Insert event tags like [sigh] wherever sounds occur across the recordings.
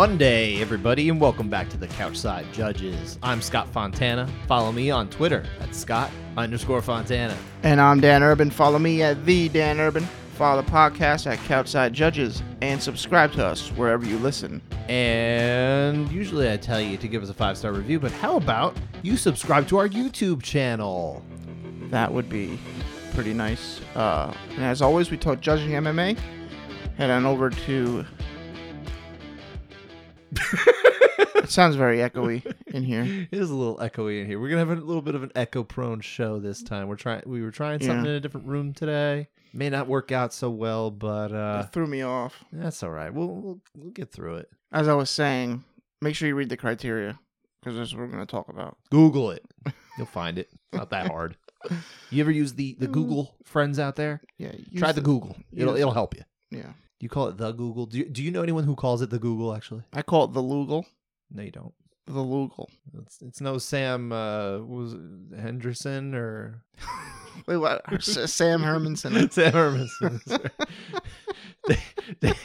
Monday, everybody, and welcome back to the Couchside Judges. I'm Scott Fontana. Follow me on Twitter at Scott underscore Fontana. And I'm Dan Urban. Follow me at the Dan Urban. Follow the podcast at Couchside Judges and subscribe to us wherever you listen. And usually I tell you to give us a five star review, but how about you subscribe to our YouTube channel? That would be pretty nice. Uh, and as always, we talk judging MMA. Head on over to. [laughs] it sounds very echoey in here. It is a little echoey in here. We're gonna have a little bit of an echo prone show this time. We're trying we were trying something Yeah. in a different room today. May not work out so well, but uh it threw me off. that's all right. We'll we'll, we'll get through it. As I was saying, make sure you read the criteria because that's what we're going to talk about. Google it. [laughs] You'll find it. Not that hard. You ever use the the Google friends out there? Yeah, Try use the Google. It'll it'll help you. Yeah, You call it the Google. Do you, do you know anyone who calls it the Google actually? I call it the Lugal. No, you don't. The Lugal. It's it's no Sam uh was Henderson or [laughs] Wait, what? Sam Hermanson. [laughs] Sam Hermanson. [laughs]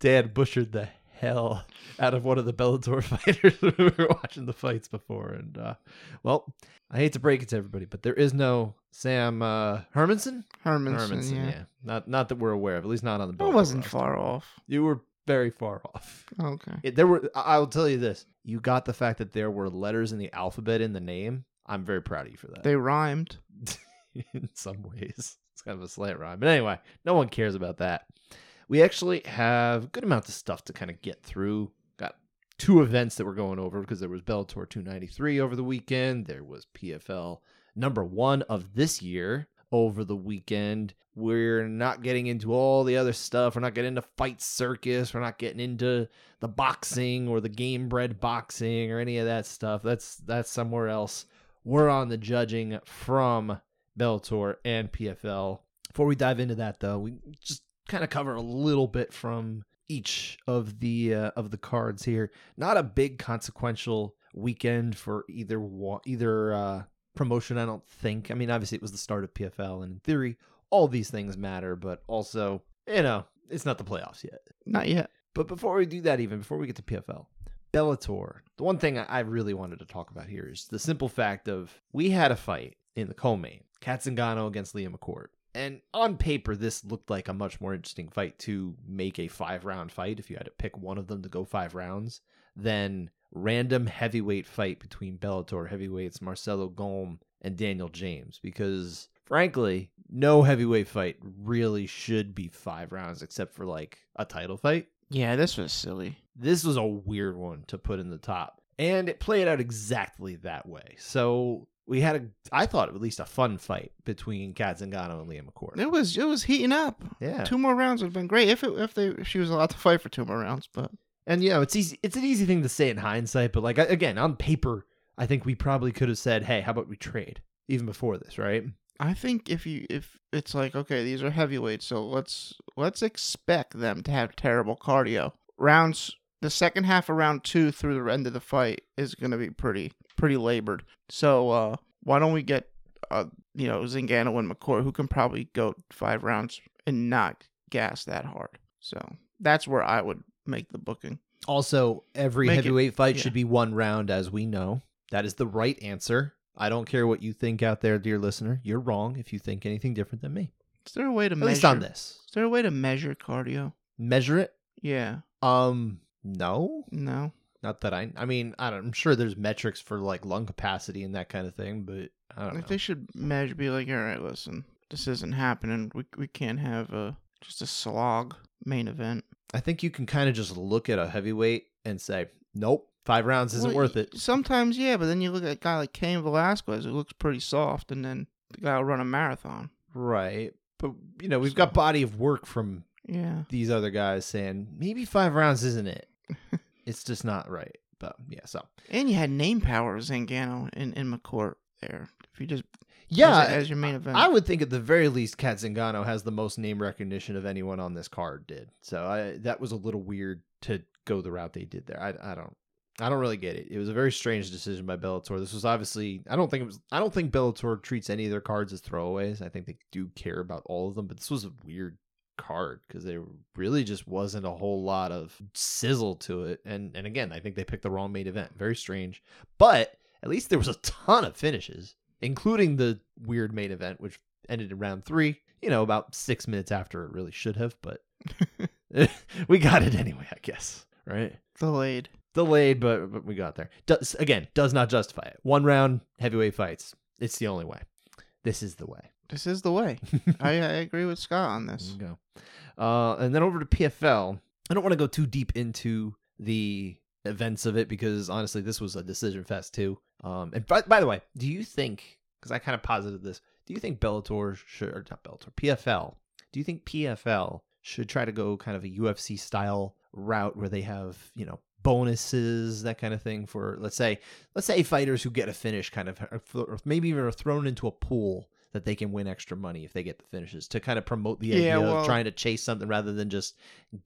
Dad butchered the hell out of one of the Bellator fighters when we were watching the fights before, and uh, well, I hate to break it to everybody, but there is no Sam uh, Hermanson. Hermanson, yeah. not not that we're aware of, at least not on the. I Bellator wasn't roster. far off. You were very far off. Okay. It, there were. I- I'll tell you this: you got the fact that there were letters in the alphabet in the name. I'm very proud of you for that. They rhymed. [laughs] in some ways. It's kind of a slight rhyme. But anyway, no one cares about that. We actually have good amounts of stuff to kind of get through. Got two events that we're going over because there was Bellator 293 over the weekend. There was PFL number one of this year over the weekend. We're not getting into all the other stuff. We're not getting into fight circus. We're not getting into the boxing or the game bred boxing or any of that stuff. That's that's somewhere else. We're on the judging from Bellator and PFL. Before we dive into that, though, we just kind of cover a little bit from each of the uh, of the cards here. Not a big consequential weekend for either either uh, promotion. I don't think. I mean, obviously it was the start of PFL, and in theory, all these things matter. But also, you know, it's not the playoffs yet. Not yet. But before we do that, even before we get to PFL, Bellator, the one thing I really wanted to talk about here is the simple fact of we had a fight in the co-main, Cat Zingano against Leah McCourt. And on paper, this looked like a much more interesting fight to make a five round fight if you had to pick one of them to go five rounds than random heavyweight fight between Bellator heavyweights Marcelo Golm and Daniel James. Because frankly, no heavyweight fight really should be five rounds except for like a title fight Yeah, this was silly. this was a weird one to put in the top and it played out exactly that way so we had a i thought at least a fun fight between Cat Zingano and Leah McCourt It was it was heating up. yeah Two more rounds would have been great if it, if they if she was allowed to fight for two more rounds. But and you know it's easy it's an easy thing to say in hindsight but like again on paper i think we probably could have said hey how about we trade even before this right I think if you if it's like okay, these are heavyweights, so let's let's expect them to have terrible cardio. Rounds the second half of round two through the end of the fight is going to be pretty pretty labored. So uh, why don't we get uh, you know Zingano and McCoy who can probably go five rounds and not gas that hard. So that's where I would make the booking. also every Make it- heavyweight fight yeah. should be one round as we know that is the right answer i don't care what you think out there dear listener you're wrong if you think anything different than me Is there a way to at measure? least on this Is there a way to measure cardio? measure it Yeah. Um, no, No. not that I. I mean, I don't, I'm sure there's metrics for like lung capacity and that kind of thing, but I don't know. They should measure, be like, all right, listen, this isn't happening. We we can't have a just a slog main event. I think you can kind of just look at a heavyweight and say, nope, five rounds isn't Well, worth it. Sometimes, yeah, but then you look at a guy like Cain Velasquez, it looks pretty soft, and then the guy will run a marathon. Right, but you know we've So- got body of work from Yeah. these other guys saying maybe five rounds isn't it. [laughs] it's just not right. But yeah, so And you had name power Zingano and, and McCourt there. If you just yeah, as, as your main event, I would think at the very least, Cat Zingano has the most name recognition of anyone on this card did. So I, that was a little weird to go the route they did there. I, I don't, I don't really get it. It was a very strange decision by Bellator. This was obviously, I don't think it was, I don't think Bellator treats any of their cards as throwaways. I think they do care about all of them, but this was a weird card because there really just wasn't a whole lot of sizzle to it. And and again, I think they picked the wrong main event. Very strange, but at least there was a ton of finishes, including the weird main event, which ended in round three. You know, about six minutes after it really should have, but [laughs] [laughs] we got it anyway, I guess. Right? Delayed. Delayed, but, but we got there. Does again does not justify it. One round heavyweight fights. It's the only way. This is the way. This is the way. [laughs] I, I agree with Scott on this. Go. Uh, and then over to PFL. I don't want to go too deep into the events of it because honestly, this was a decision fest too. Um, and by, by the way, do you think? Because I kind of posited this. Do you think Bellator should or not Bellator PFL? Do you think PFL should try to go kind of a UFC style route where they have you know bonuses that kind of thing for let's say let's say fighters who get a finish kind of maybe even are thrown into a pool that they can win extra money if they get the finishes to kind of promote the idea Yeah, well- of trying to chase something rather than just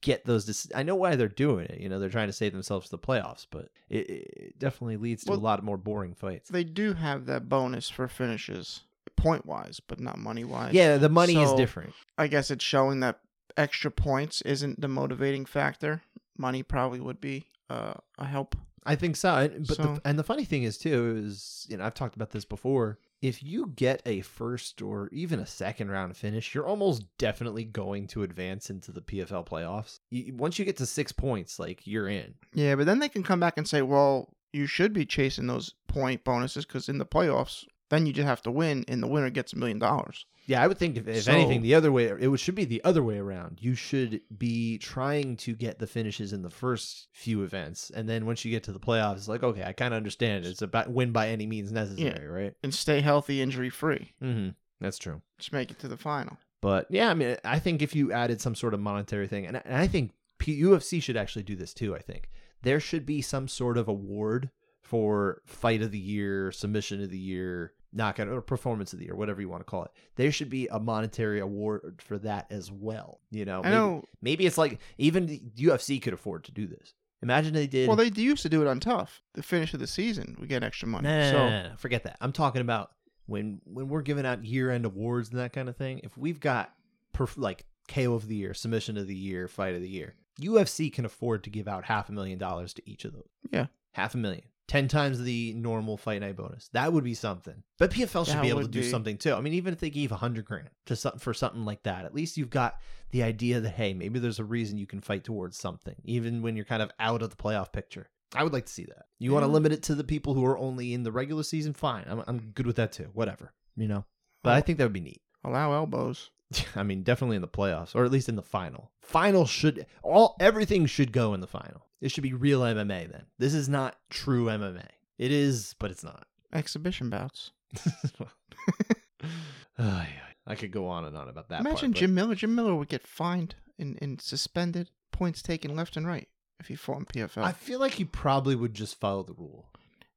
get those. Dis- I know why they're doing it. You know, they're trying to save themselves the playoffs, but it, it definitely leads to Well- a lot more boring fights. They do have that bonus for finishes, point wise, but not money wise. Yeah, the money is different. I guess it's showing that extra points isn't the motivating factor. Money probably would be uh, a help. I think so. And, but So- the, and the funny thing is too is you know I've talked about this before. If you get a first or even a second round finish, you're almost definitely going to advance into the PFL playoffs. Once you get to six points, like you're in. Yeah, but then they can come back and say, well, you should be chasing those point bonuses because in the playoffs, then you just have to win, and the winner gets a million dollars. Yeah, I would think if, if So- anything, the other way it should be the other way around. You should be trying to get the finishes in the first few events, and then once you get to the playoffs, it's like okay, I kind of understand. It's about win by any means necessary, right? And stay healthy, injury free. Mm-hmm. That's true. Just make it to the final. But yeah, I mean, I think if you added some sort of monetary thing, and I, and I think P- UFC should actually do this too. I think there should be some sort of award for fight of the year, submission of the year, knockout or performance of the year, whatever you want to call it. There should be a monetary award for that as well. You know, I maybe, know. maybe it's like even the UFC could afford to do this. Imagine they did. Well, they used to do it on Tough. The finish of the season, we get extra money. No, so no, no, no, forget that. I'm talking about when when we're giving out year end awards and that kind of thing. If we've got perf- like KO of the year, submission of the year, fight of the year, UFC can afford to give out half a million dollars to each of those. Yeah. half a million. Ten times the normal fight night bonus. That would be something. But PFL should That be able to do be. something too. I mean, even if they gave a hundred grand to something for something like that, at least you've got the idea that hey, maybe there's a reason you can fight towards something, even when you're kind of out of the playoff picture. I would like to see that. You want to limit it to the people who are only in the regular season? Fine, I'm I'm good with that too. Whatever, you know. But I think that would be neat. allow elbows. [laughs] I mean, definitely in the playoffs, or at least in the final. Final should all everything should go in the final. It should be real MMA then. This is not true MMA. It is, but it's not. Exhibition bouts. [laughs] Ay, I could go on and on about that. Imagine part, but- Jim Miller. Jim Miller would get fined and, and suspended, points taken left and right if he fought in PFL. I feel like he probably would just follow the rule.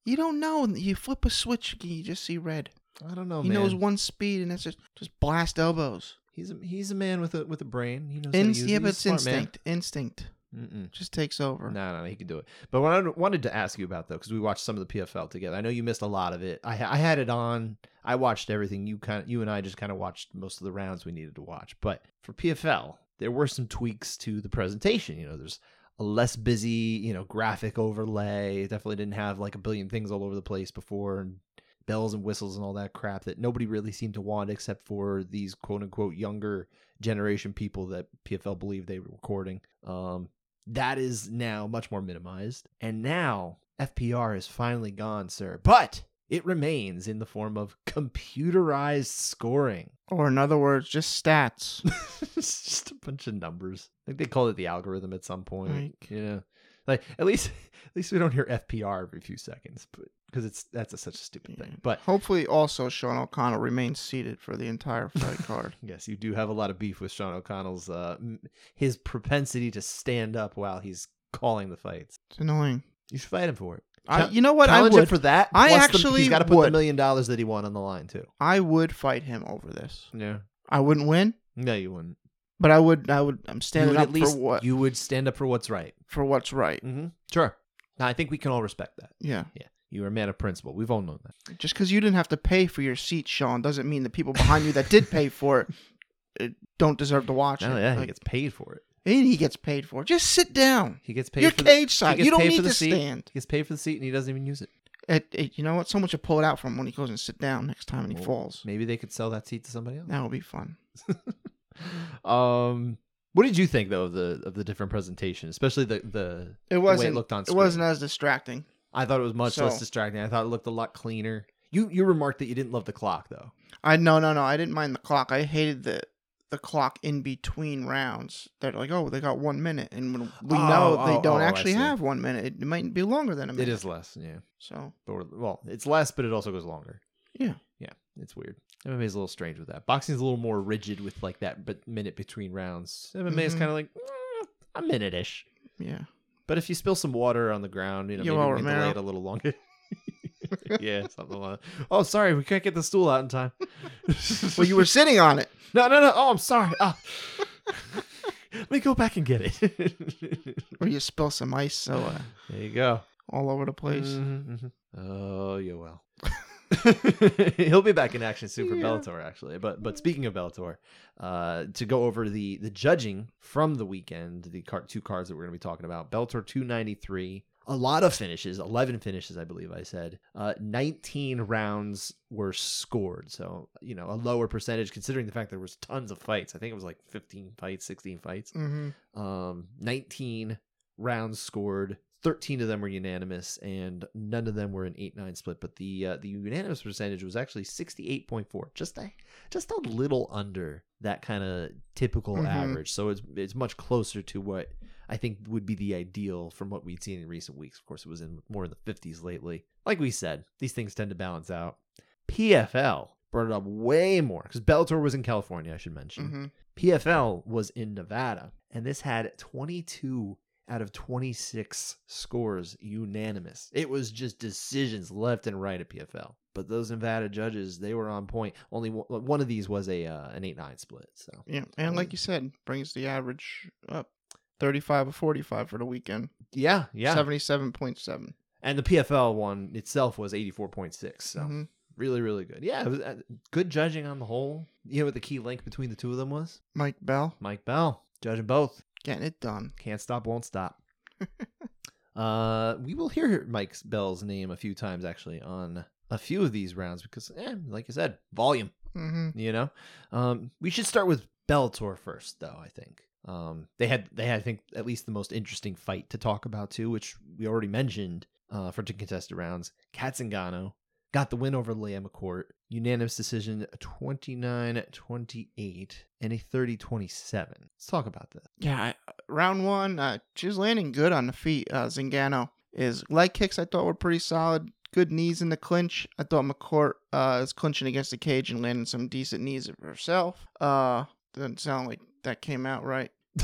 You don't know. You flip a switch, you just see red. I don't know, he Oh, man. knows one speed, and that's just just blast elbows. He's a, he's a man with a with a brain. He knows. how to Inst- use it. yeah, but it's smart man. instinct. Mm-mm. just takes over. No, no, he can do it. But what I wanted to ask you about though, because we watched some of the PFL together. I know you missed a lot of it. I, I had it on. I watched everything. You kind of, you and I just kind of watched most of the rounds we needed to watch. But for PFL, there were some tweaks to the presentation. You know, there's a less busy, you know, graphic overlay. It definitely didn't have like a billion things all over the place before and bells and whistles and all that crap that nobody really seemed to want except for these quote unquote younger generation people that PFL believed they were recording. Um, that is now much more minimized. And now FPR is finally gone, sir. But it remains in the form of computerized scoring. Or in other words, just stats. [laughs] it's just a bunch of numbers. I think they called it the algorithm at some point. Like- yeah. Like at least [laughs] at least we don't hear FPR every few seconds, but because it's that's a, such a stupid thing. But Hopefully, also Sean O'Connell remains seated for the entire fight card. [laughs] yes, you do have a lot of beef with Sean O'Connell's uh his propensity to stand up while he's calling the fights. It's annoying. You should fight him for it. I, you know what? I Challenge him would. for that. I the- actually he's got to put the million dollars that he won on the line too. I would fight him over this. Yeah. I wouldn't win, No, you wouldn't. But I would. I would. I'm standing would up at least for what you would stand up for what's right. for what's right. Mm-hmm. Sure. Now, I think we can all respect that. Yeah. Yeah, you are a man of principle. We've all known that. Just because you didn't have to pay for your seat, Sean, doesn't mean the people behind you that did [laughs] pay for it don't deserve to watch No, it. yeah, he Like, gets paid for it. and he gets paid for it. Just sit down. He gets paid You're for the, cage side. gets You don't paid need for the to seat. stand. he gets paid for the seat and he doesn't even use it. It, it- you know what? Someone should pull it out from him when he goes and sit down next time and he Well, falls. Maybe they could sell that seat to somebody else. That would be fun. [laughs] [laughs] um, what did you think though of the of the different presentation, especially the the It the way wasn't. it looked on screen? it wasn't as distracting. I thought it was much less distracting. I thought it looked a lot cleaner. You you remarked that you didn't love the clock though. I no no no. I didn't mind the clock. I hated the the clock in between rounds. They're like, oh, they got one minute, and when we Oh, know they oh, don't oh, actually have one minute. It might be longer than a minute. It is less, yeah. So Or, well, it's less, but it also goes longer. Yeah. yeah, it's weird. MMA is a little strange with that. Boxing's a little more rigid with like that, but minute between rounds. MMA is Mhm. kind of like eh, a minute ish. yeah. But if you spill some water on the ground, you know, Yo, maybe delay it a little longer. [laughs] [laughs] yeah, something like that. Oh, sorry, we can't get the stool out in time. [laughs] Well, you were sitting on it. no, no, no. Oh, I'm sorry. Ah. Let me go back and get it. Or you spill some ice so uh, there you go. all over the place. Mhm, mhm. Oh, you will. [laughs] He'll be back in action soon for Yeah. Bellator, actually. But but speaking of Bellator, uh, to go over the the judging from the weekend, the car- two cards that we're going to be talking about, Bellator 293. A lot of finishes, 11 finishes, I believe I said. Uh, 19 rounds were scored. So, you know, a lower percentage considering the fact there was tons of fights. I think it was like 15 fights, 16 fights. Mm-hmm. Um, 19 rounds scored. 13 of them were unanimous, and none of them were an 8-9 split. But the uh, the unanimous percentage was actually 68.4, just a just a little under that kind of typical Mhm. average. So it's it's much closer to what I think would be the ideal from what we'd seen in recent weeks. Of course, it was in more in the 50s lately. Like we said, these things tend to balance out. PFL brought it up way more because Bellator was in California. I should mention. Mm-hmm. PFL was in Nevada, and this had 22 out of 26 scores unanimous. It was just decisions left and right at PFL. But those Nevada judges, they were on point. Only one, one of these was a uh, an 8-9 split. So Yeah, and like you said, brings the average up. 35 or 45 for the weekend. yeah, yeah. 77.7. And the PFL one itself was 84.6. So Mhm. really, really good. Yeah, it was uh, good judging on the whole. You know what the key link between the two of them was? Mike Bell Mike Bell judging both. Getting it done. Can't stop, won't stop. [laughs] uh, we will hear Mike Bell's name a few times actually on a few of these rounds because, eh, like I said, volume. Mm-hmm. You know, um, we should start with Bellator first, though. I think um, they had they had I think at least the most interesting fight to talk about too, which we already mentioned uh, for two contested rounds. Cat Zingano got the win over Leah McCourt. Unanimous decision 29-28 and a 30-27. Let's talk about this. Yeah, round one, uh, she's landing good on the feet. Uh, Zingano is leg kicks. I thought were pretty solid. Good knees in the clinch. I thought McCourt uh, is clinching against the cage and landing some decent knees of herself. Uh, doesn't sound like that came out right. [laughs]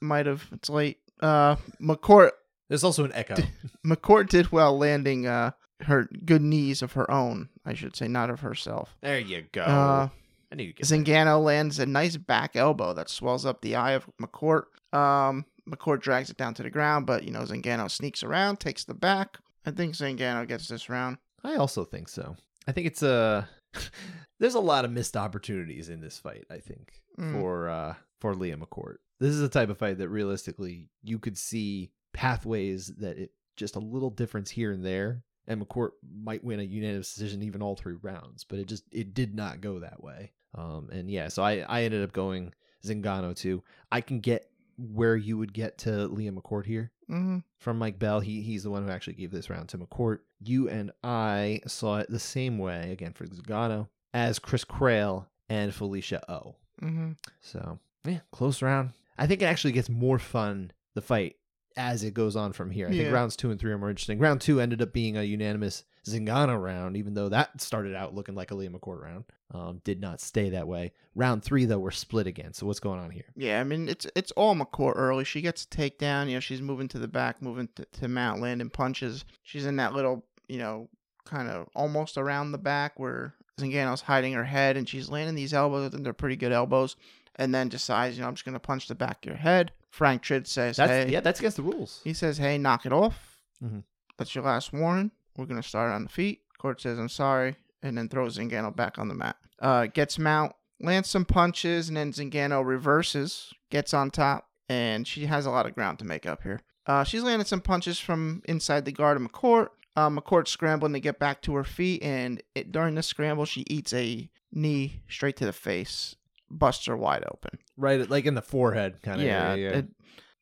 Might have. It's late. Uh, McCourt There's also an echo. [laughs] McCourt did well landing uh her good knees of her own. I should say, not of herself. there you go. Uh, I knew you get Zingano lands a nice back elbow that swells up the eye of McCourt. Um, McCourt drags it down to the ground, but you know Zingano sneaks around, takes the back. I think Zingano gets this round. I also think so. I think it's a. [laughs] there's a lot of missed opportunities in this fight. I think Mm. for uh for Leah McCourt. This is the type of fight that realistically you could see pathways that it just a little difference here and there, and McCourt might win a unanimous decision even all three rounds. But it just it did not go that way. Um and yeah, so I I ended up going Zingano too. I can get where you would get to Leah McCourt here Mm-hmm. from Mike Bell. He he's the one who actually gave this round to McCourt. You and I saw it the same way again for Zingano as Chris Crail and Felicia O. Mm-hmm. So yeah, close round. I think it actually gets more fun the fight as it goes on from here. I Yeah. think rounds two and three are more interesting. Round two ended up being a unanimous Zingano round, even though that started out looking like a Leah McCourt round. Um, did not stay that way. Round three though, we're split again. So what's going on here? Yeah, I mean it's it's all McCourt early. She gets a takedown. You know, she's moving to the back, moving to, to mount, landing punches. She's in that little, you know, kind of almost around the back where Zingano's hiding her head, and she's landing these elbows. I think they're pretty good elbows. And then decides, you know, I'm just gonna punch the back of your head. Frank Trigg says, That's "Hey," yeah, that's against the rules. he says, "Hey, knock it off. Mhm. That's your last warning. We're gonna start on the feet." Court says, "I'm sorry," and then throws Zingano back on the mat. Uh, gets mount, lands some punches, and then Zingano reverses, gets on top, and she has a lot of ground to make up here. Uh, she's landed some punches from inside the guard of McCourt. Uh, McCourt's scrambling to get back to her feet, and it, during the scramble, she eats a knee straight to the face, busts her wide open. Right, like in the forehead, kind of. Yeah. yeah. it-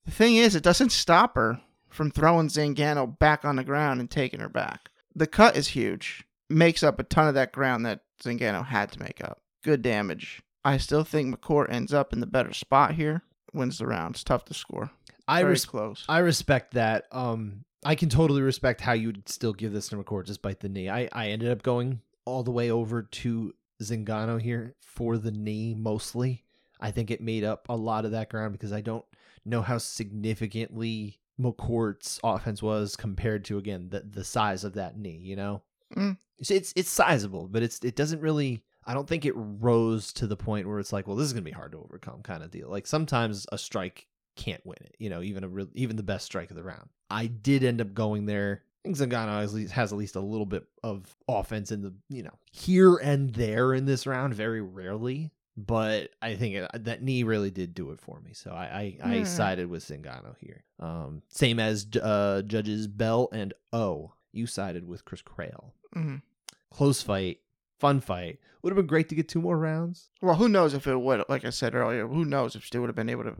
the thing is, it doesn't stop her from throwing Zingano back on the ground and taking her back. The cut is huge, makes up a ton of that ground that Zingano had to make up. Good damage. I still think McCourt ends up in the better spot here. Wins the round. It's tough to score. I res- close. I respect that. Um, I can totally respect how you would still give this to McCourt despite the knee. I, I ended up going all the way over to Zingano here for the knee mostly. I think it made up a lot of that ground because I don't know how significantly McCourt's offense was compared to again the the size of that knee. You know, Mm. it's, it's it's sizable, but it's it doesn't really. I don't think it rose to the point where it's like, well, this is gonna be hard to overcome, kind of deal. Like sometimes a strike can't win it. You know, even a real, even the best strike of the round. I did end up going there. I think Zingano has, at least- has at least a little bit of offense in the you know here and there in this round, very rarely. But I think it, that knee really did do it for me. So I I, I sided with Zingano here. Um, same as uh, judges Bell and O. You sided with Chris Crail. Mhm. Close fight, fun fight. Would have been great to get two more rounds. Well, who knows if it would, like I said earlier, who knows if she would have been able to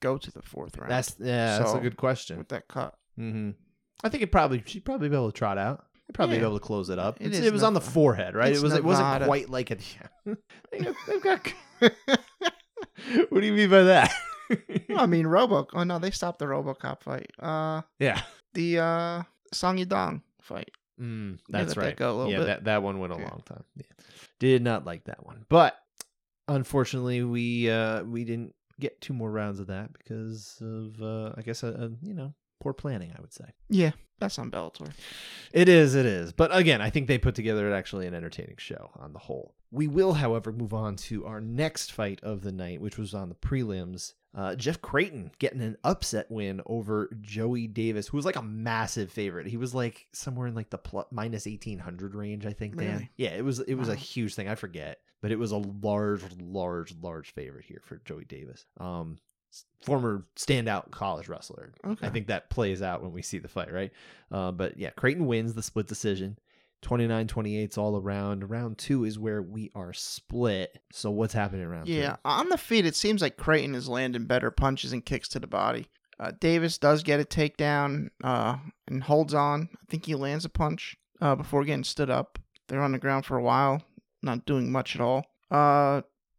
go to the fourth round That's yeah, that's a good question. with that cut. Mm-hmm. I think it probably she'd probably be able to trot out. They'd probably be able to close it up. It It's- is was on the forehead, right? it's It was. It wasn't Nevada. quite like a. [laughs] They've got. [laughs] what do you mean by that? [laughs] I mean, Robo. Oh no, they stopped the RoboCop fight. Uh, yeah. the uh Song Yadong fight. Mm, Yeah, that's let that right. go a little yeah, bit. that that one went a Yeah. long time. Yeah. Did not like that one, but unfortunately, we uh we didn't get two more rounds of that because of uh I guess a, a you know poor planning. I would say. Yeah, that's on Bellator. It is, it is. But again, I think they put together actually an entertaining show on the whole. We will, however, move on to our next fight of the night, which was on the prelims. Uh, Jeff Creighton getting an upset win over Joey Davis, who was like a massive favorite. He was like somewhere in like the plus, minus eighteen hundred range, I think. Dan. Really? Yeah, it was it was a huge thing. I forget, but it was a large, large, large favorite here for Joey Davis. Um, former standout college wrestler. Okay. I think that plays out when we see the fight, right? Uh, but yeah, Creighton wins the split decision. 29 28 all around. Round two is where we are split. So what's happening in round Yeah, on the feet, it seems like Creighton is landing better punches and kicks to the body. Uh, Davis does get a takedown uh, and holds on. I think he lands a punch uh, before getting stood up. They're on the ground for a while, not doing much at all.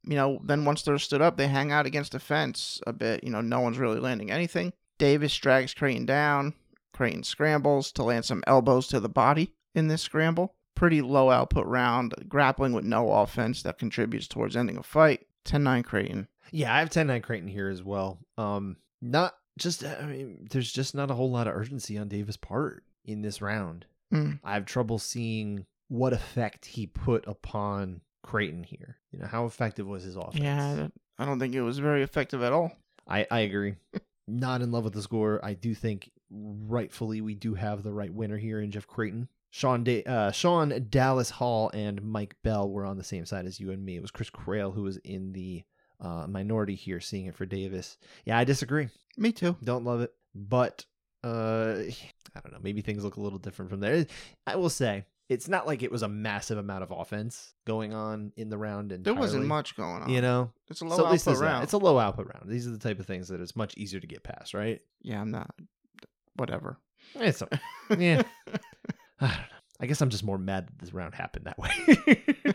You know, then once they're stood up, they hang out against the fence a bit. You know, no one's really landing anything. Davis drags Creighton down. Creighton scrambles to land some elbows to the body in this scramble. Pretty low output round, grappling with no offense that contributes towards ending a fight. 10 9 Creighton. Yeah, I have 10 9 Creighton here as well. Um, not just, I mean, there's just not a whole lot of urgency on Davis' part in this round. Mm. I have trouble seeing what effect he put upon Creighton here. You know, how effective was his offense? Yeah, I don't think it was very effective at all. I, I agree. [laughs] Not in love with the score. I do think rightfully we do have the right winner here in Jeff Creighton. Sean da- uh, Sean Dallas Hall and Mike Bell were on the same side as you and me. It was Chris Crail who was in the uh, minority here, seeing it for Davis. Yeah, I disagree. Me too. Don't love it, but uh, I don't know. Maybe things look a little different from there. I will say it's not like it was a massive amount of offense going on in the round. And There wasn't much going on. you know. it's a low so output there's that. round. It's a low output round. These are the type of things that it's much easier to get past, right? yeah, I'm not. Whatever. It's [laughs] yeah. I don't know. I guess I'm just more mad that this round happened that way. [laughs]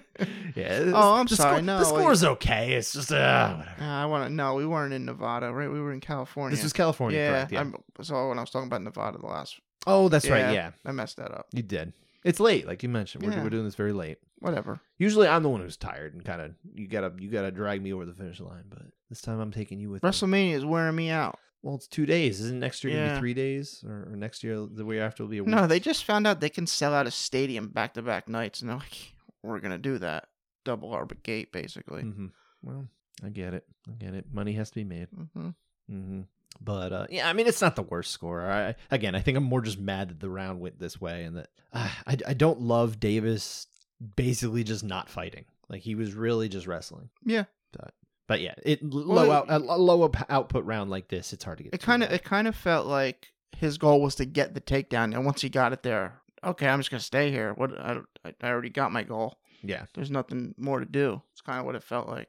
yeah. Oh, I'm the sorry. Score, No, the score's okay. It's just uh, whatever. Uh, I want to. No, we weren't in Nevada, right? We were in California. This was California, yeah, correct? Yeah. So when I was talking about Nevada the last, oh, that's Yeah. right. Yeah, I messed that up. you did. It's late, like you mentioned. We're, Yeah. we're doing this very late. Whatever. Usually, I'm the one who's tired and kind of you gotta you gotta drag me over the finish line. But this time, I'm taking you with me. WrestleMania is wearing me out. Well, it's two days. Isn't next year gonna Yeah. be three days, or, or next year the year after will be a week? No, they just found out they can sell out a stadium back to back nights, and they're like, "We're gonna do that." Double arbit gate, basically. hmm Well, I get it. I get it. Money has to be made. hmm hmm But uh, yeah, I mean, it's not the worst score. I again, I think I'm more just mad that the round went this way, and that uh, I I don't love Davis basically just not fighting. Like he was really just wrestling. Yeah. But but yeah, it low Well, out a low up- output round like this, it's hard to get. It kind of it kind of felt like his goal was to get the takedown, and once he got it there, okay, I'm just gonna stay here. What I I I already got my goal. yeah, There's nothing more to do. It's kind of what it felt like.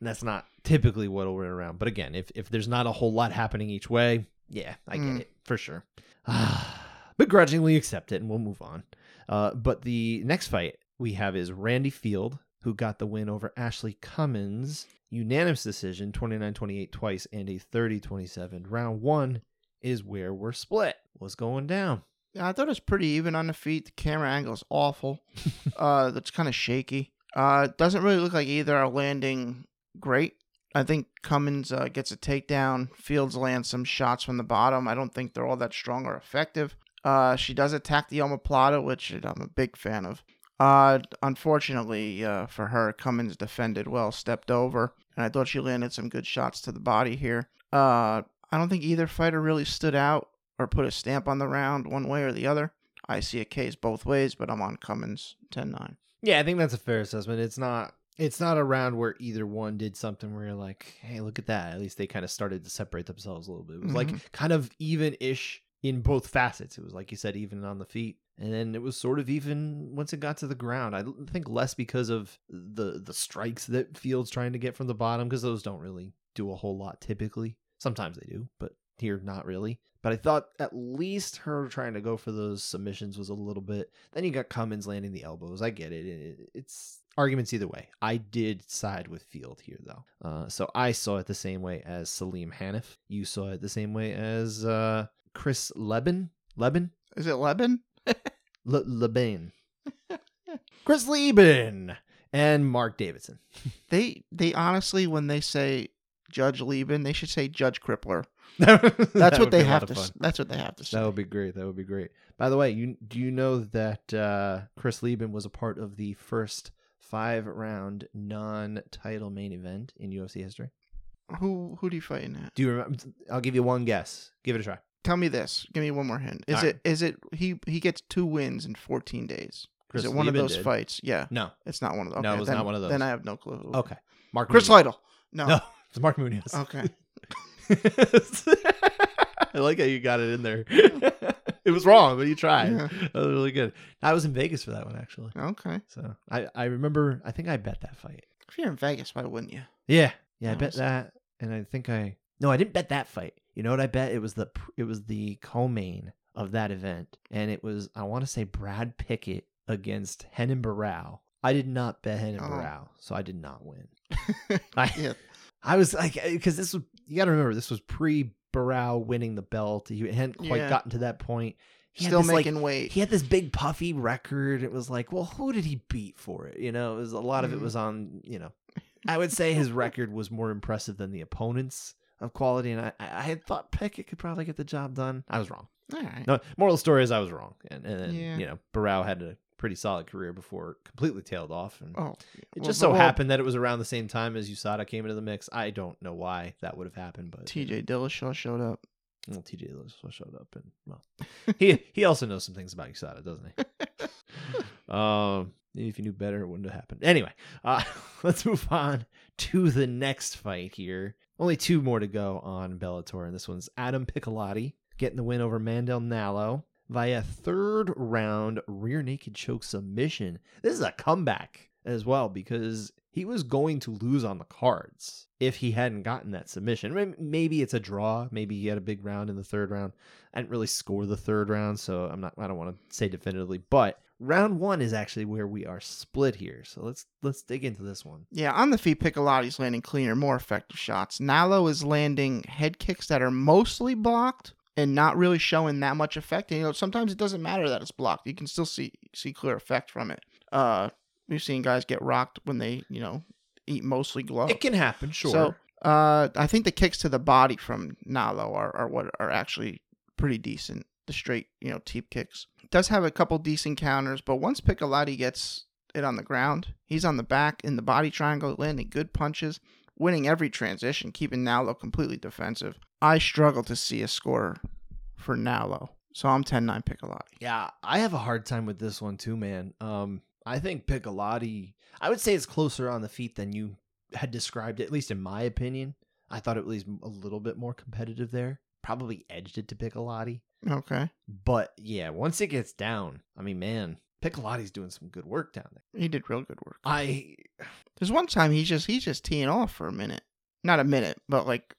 And that's not typically what'll win around. But again, if if there's not a whole lot happening each way, yeah, I get Mm. it for sure. [sighs] Begrudgingly accept it, and we'll move on. Uh, but the next fight we have is Randi Field, who got the win over Ashley Cummins, unanimous decision, 29-28 twice, and a 30-27. Round one is where we're split. What's going down? Yeah, I thought it was pretty even on the feet. The camera angle is awful. [laughs] uh, that's kind of shaky. Uh, doesn't really look like either are landing great. I think Cummins uh, gets a takedown. Fields lands some shots from the bottom. I don't think they're all that strong or effective. Uh, she does attack the omoplata, which I'm a big fan of. Uh, unfortunately uh, for her, Cummins defended well, stepped over, and I thought she landed some good shots to the body here. Uh, I don't think either fighter really stood out or put a stamp on the round one way or the other. I see a case both ways, but I'm on Cummins 10-9. Yeah, I think that's a fair assessment. It's not it's not a round where either one did something where you're like, hey, look at that. At least they kind of started to separate themselves a little bit. It was Mhm. like kind of even ish in both facets. It was like you said, even on the feet. And then it was sort of even once it got to the ground. I think less because of the the strikes that Fields trying to get from the bottom, because those don't really do a whole lot typically. Sometimes they do, but here not really. But I thought at least her trying to go for those submissions was a little bit. Then you got Cummins landing the elbows. I get. It- It's arguments either way. I did side with Field here though. Uh, so I saw it the same way as Salim Hanif. You saw it the same way as uh, Chris Leben. Leben. Is it Leben? Le- Leben. [laughs] Chris Leben and Mark Davidson. [laughs] They they honestly, when they say Judge Leben, they should say Judge Crippler. [laughs] that's That's what they have to. s- That's what they have to say. That would be great. That would be great. By the way, you do you know that uh, Chris Leben was a part of the first five round non title main event in UFC history? Who who do you fight in that? Do you remember? I'll give you one guess. Give it a try. Tell me this. Give me one more hint. Is All it is it he he gets two wins in 14 days? Chris is it one of those did. fights? Yeah, No. it's not one of those. No, Okay, it was then- not one of those. Then I have no clue. Okay. Mark Chris Munoz. Lytle. No. No, [laughs] it's Mark Munoz. Okay. [laughs] I like how you got it in there. [laughs] it was wrong, but you tried. Yeah. [laughs] That was really good. I was in Vegas for that one actually. Okay. So I, I remember I think I bet that fight. If you're in Vegas, why wouldn't you? Yeah. Yeah, I bet that and I think I No, I didn't bet that fight. You know what I bet? It was the it was the co-main of that event and it was I want to say Brad Pickett against Renan Barão. I did not bet Renan Oh. Barão, so I did not win. [laughs] I, Yeah. I was like, because this was, you got to remember, this was pre Barão winning the belt. He hadn't quite Yeah. gotten to that point. He Still this, like- making weight. He had this big puffy record. It was like, well, who did he beat for it? You know, it was a lot of it Mhm. was on, you know, I would say his [laughs] record was more impressive than the opponents of quality. And I, I had thought Pickett could probably get the job done. I was wrong. All right. No, moral of the story is I was wrong. And, and then, Yeah. you know, Barão had a pretty solid career before it completely tailed off. And Oh, it well, just so well, happened that it was around the same time as USADA came into the mix. I don't know why that would have happened, but T.J. Dillashaw showed up. well, TJ Dillashaw showed up, and well, he he also knows some things about USADA, doesn't he? [laughs] um, if you knew better, it wouldn't have happened. Anyway, uh, [laughs] let's move on to the next fight here. Only two more to go on Bellator, and this one's Adam Piccolotti getting the win over Mandel Nallo via third round rear naked choke submission. This is a comeback as well because he was going to lose on the cards if he hadn't gotten that submission. Maybe it's a draw. Maybe he had a big round in the third round. I didn't really score the third round, so I'm not. I don't want to say definitively, but round one is actually where we are split here. So let's let's dig into this one. Yeah, on the feet, Piccolotti's landing cleaner, more effective shots. Nallo is landing head kicks that are mostly blocked and not really showing that much effect. And you know, sometimes it doesn't matter that it's blocked; you can still see see clear effect from it. Uh, we've seen guys get rocked when they, you know, eat mostly gloves. It can happen, sure. So, uh, I think the kicks to the body from Nallo are, are what are actually pretty decent. The straight, you know, teep kicks. Does have a couple decent counters, but once Piccolotti gets it on the ground, he's on the back in the body triangle, landing good punches, winning every transition, keeping Nallo completely defensive. I struggle to see a score for Nallo, so I'm 10-9 Piccolotti. Yeah, I have a hard time with this one too, man. Um, I think Piccolotti. I would say it's closer on the feet than you had described. At least in my opinion, I thought it was a little bit more competitive there. Probably edged it to Piccolotti. Okay. But yeah, once it gets down, I mean, man, Piccolotti's doing some good work down there. He did real good work. I There's one time he's just he's just teeing off for a minute. Not a minute, but like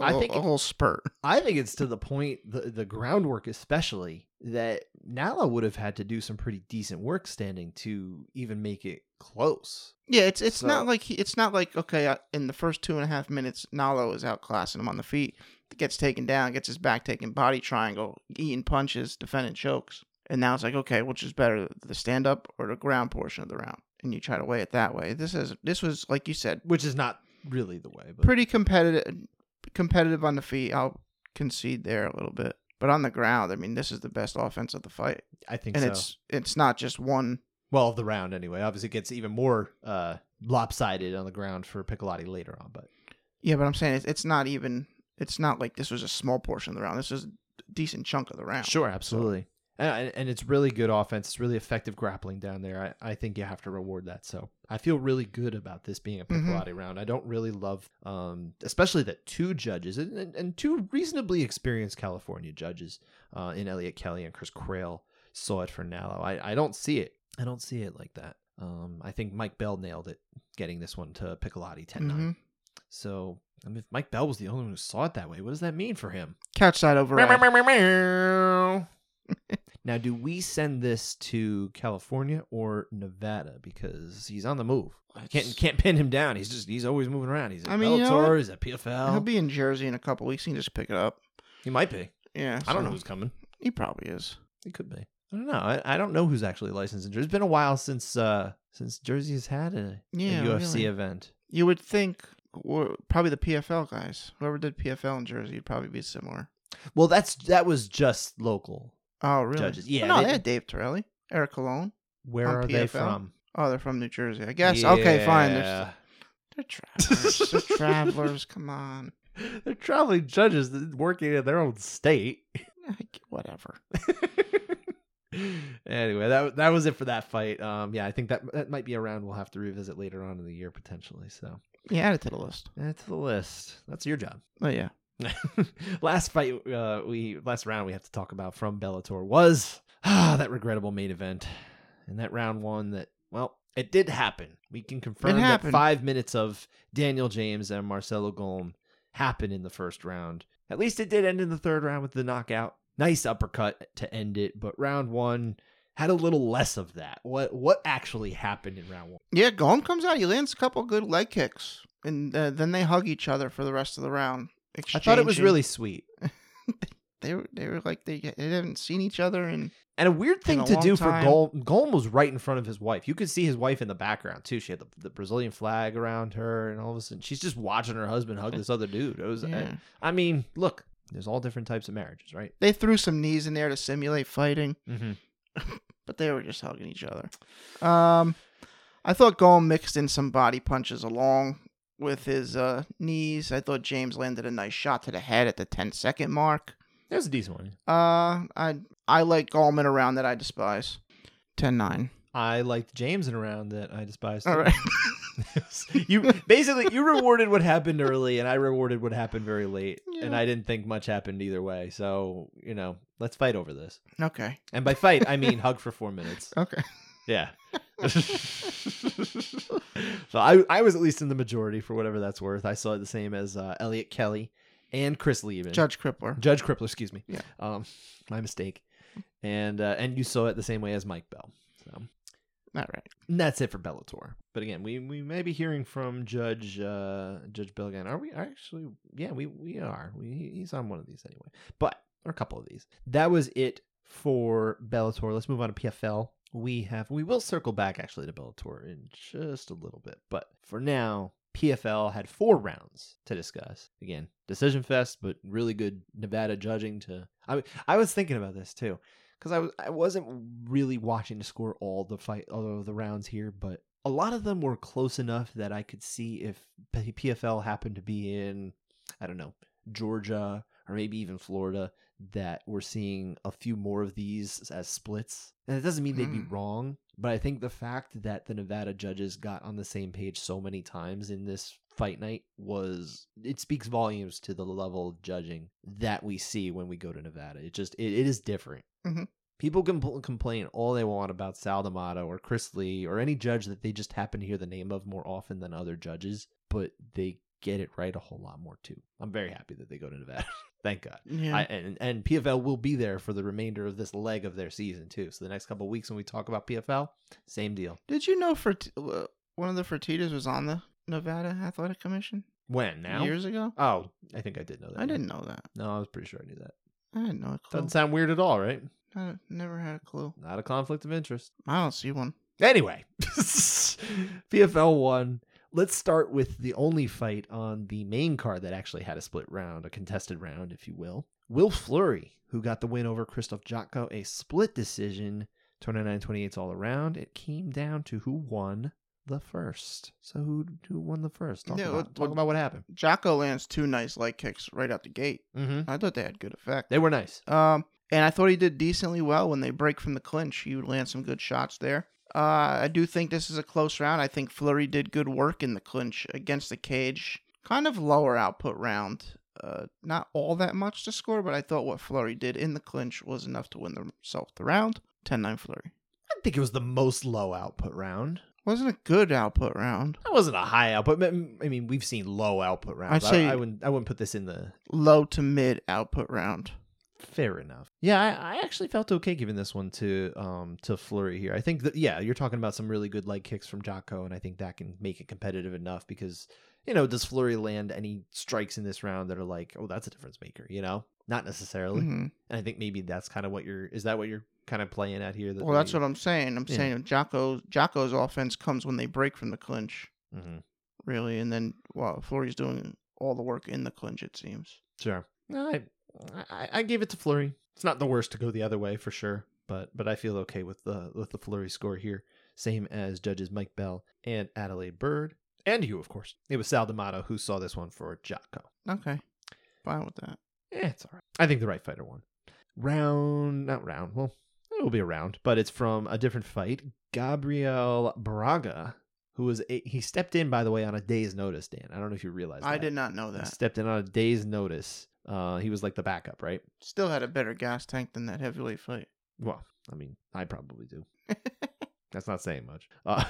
a I think a whole spurt. I think it's to the point the the groundwork especially that Nallo would have had to do some pretty decent work standing to even make it close. Yeah, it's it's So- not like he, it's not like okay uh, in the first two and a half minutes Nallo is outclassing him on the feet, gets taken down, gets his back taken, body triangle, eating punches, defending chokes, and now it's like okay, which is better, the stand up or the ground portion of the round, and you try to weigh it that way. This is this was like you said, Which is not really the way, but pretty competitive, competitive on the feet. I'll concede there a little bit, but on the ground, I mean, this is the best offense of the fight, I think and so. it's it's not just one. well of the round anyway. Obviously, it gets even more uh, lopsided on the ground for Piccolotti later on, but Yeah, but I'm saying it's, it's not even. It's not like this was a small portion of the round. This is a decent chunk of the round. Sure, absolutely. And, and it's really good offense. It's really effective grappling down there. I, I think you have to reward that. So I feel really good about this being a. Piccolotti round. I don't really love, um, especially that two judges and, and, and two reasonably experienced California judges uh, in Elliot Kelly and Chris Crail saw it for Nallo. I, I don't see it. I don't see it like that. Um, I think Mike Bell nailed it, getting this one to Piccolotti 10 9. Mhm. So I mean, if Mike Bell was the only one who saw it that way, what does that mean for him? Catch that override. Now, do we send this to California or Nevada because he's on the move? Can't can't pin him down. He's just he's always moving around. He's at I mean, you know Bellator. what? he's at PFL. He'll be in Jersey in a couple weeks. He can just pick it up. he might be. Yeah, I don't so know who's coming. He probably is. He could be. I don't know. I, I don't know who's actually licensed in Jersey. It's been a while since uh since Jersey has had a, Yeah, a UFC really. event. You would think probably the PFL guys. Whoever did PFL in Jersey would probably be similar. Well, that's that was just local. Oh, really? Judges. Yeah, No, they- had Dave Tirelli, Eric Colon. Where are they from? Oh, they're from New Jersey. I guess. Okay, fine. They're, they're travelers. they're [laughs] travelers. Come on. They're traveling judges working in their own state. Whatever. [laughs] anyway, that that was it for that fight. Um, yeah, I think that that might be a round we'll have to revisit later on in the year potentially. So Yeah, add it to the list. add it to the list. That's your job. Oh yeah. [laughs] last fight, uh, we last round we have to talk about from Bellator was ah, that regrettable main event, and that round one that well, it did happen. We can confirm that five minutes of Daniel James and Marcelo Golm happened in the first round. At least it did end in the third round with the knockout. Nice uppercut to end it, but round one had a little less of that. What what actually happened in round one? Yeah, Golm comes out. He lands a couple good leg kicks, and uh, then they hug each other for the rest of the round. I thought it was really sweet. [laughs] They were they were like they, they haven't seen each other and And a weird thing a to do time. for Golm, Golm was right in front of his wife. You could see his wife in the background too. She had the, the Brazilian flag around her, and all of a sudden she's just watching her husband hug this other dude. It was, yeah. I, I mean, look, there's all different types of marriages, right? they threw some knees in there to simulate fighting, Mm-hmm. [laughs] but they were just hugging each other. Um, I thought Golm mixed in some body punches along with his uh, knees. I thought James landed a nice shot to the head at the 10 second mark. That was a decent one. Uh, I I like Golm in a that I despise. 10-9. I liked James in a round that I despised. All too. right. [laughs] [laughs] you basically you rewarded what happened early, and I rewarded what happened very late, and I didn't think much happened either way. So you know, let's fight over this. okay. And by fight, I mean [laughs] hug for four minutes. Okay. Yeah. [laughs] so I I was at least in the majority for whatever that's worth. I saw it the same as uh, Elliot Kelly and Chris Leben. Judge Crippler. Judge Crippler, excuse me. Yeah. Um, my mistake. And uh, and you saw it the same way as Mike Bell. So All right. and that's it for Bellator. But again, we, we may be hearing from Judge uh, Judge Bill again. Are we actually? Yeah, we we are. We, he's on one of these anyway. But or a couple of these. That was it for Bellator. Let's move on to PFL. We have we will circle back actually to Bellator in just a little bit. But for now, PFL had four rounds to discuss. Again, decision fest, but really good Nevada judging. To I I was thinking about this too because I was I wasn't really watching to score all the fight all the rounds here, but a lot of them were close enough that I could see if PFL happened to be in I don't know Georgia or maybe even Florida that we're seeing a few more of these as splits. And it doesn't mean they'd be Hmm. wrong, but I think the fact that the Nevada judges got on the same page so many times in this fight night was it speaks volumes to the level of judging that we see when we go to Nevada. It just it, it is different. Mhm. People can pl- complain all they want about Sal D'Amato or Chris Lee or any judge that they just happen to hear the name of more often than other judges, but they get it right a whole lot more too. I'm very happy that they go to Nevada. [laughs] Thank God. Yeah. I, and, and PFL will be there for the remainder of this leg of their season too. So the next couple of weeks when we talk about PFL, same deal. Did you know for one of the Fertitas was on the Nevada Athletic Commission When now? years ago? Oh, I think I did know that. I didn't know that. No, I was pretty sure I knew that. I didn't know a clue. Doesn't sound weird at all, right? I never had a clue. Not a conflict of interest. I don't see one. Anyway, [laughs] PFL one. Let's start with the only fight on the main card that actually had a split round, a contested round, if you will. Will Fleury, who got the win over Christoph Jotko, a split decision, 29 28 all around. It came down to who won the first. So who who won the first? Talk, Yeah, about, what- talk about what happened. Jotko lands two nice leg kicks right out the gate. Mm-hmm. I thought they had good effect. They were nice. Um, and I thought he did decently well when they break from the clinch. He would land some good shots there. Uh, I do think this is a close round. I think Fleury did good work in the clinch against the cage. Kind of lower output round. Uh, not all that much to score, but I thought what Fleury did in the clinch was enough to win himself the round. 10-9 Fleury. I think it was the most low output round. Wasn't a good output round. That wasn't a high output. I mean, we've seen low output rounds. I'd say- I, I wouldn't. I wouldn't put this in the Low to mid output round. Fair enough. Yeah, I, I actually felt okay giving this one to um to Fleury here. I think that yeah, you're talking about some really good leg kicks from Jotko, and I think that can make it competitive enough because you know does Fleury land any strikes in this round that are like oh that's a difference maker? You know, not necessarily. hmm And I think maybe that's kind of what you're is that what you're kind of playing at here? Well, that's what I'm saying. I'm Yeah. saying Jotko, Jotko's offense comes when they break from the clinch. hmm really. And then, well, Fleury's doing all the work in the clinch, it seems. Sure. I, I I gave it to Fleury. It's not the worst to go the other way for sure, but but I feel okay with the with the Fleury score here. Same as judges Mike Bell and Adelaide Byrd, and you, of course. It was Sal D'Amato who saw this one for Jotko. Okay. Fine with that. Eh, it's all right. I think the right fighter won. Round, not round. Well, it will be a round, but it's from a different fight. Gabriel Braga, who was a, he stepped in by the way on a day's notice. Dan, I don't know if you realized. I that. did not know that. He stepped in on a day's notice. Uh, he was like the backup, right? Still had a better gas tank than that heavyweight fight. Well, I mean, I probably do. [laughs] That's not saying much. Uh,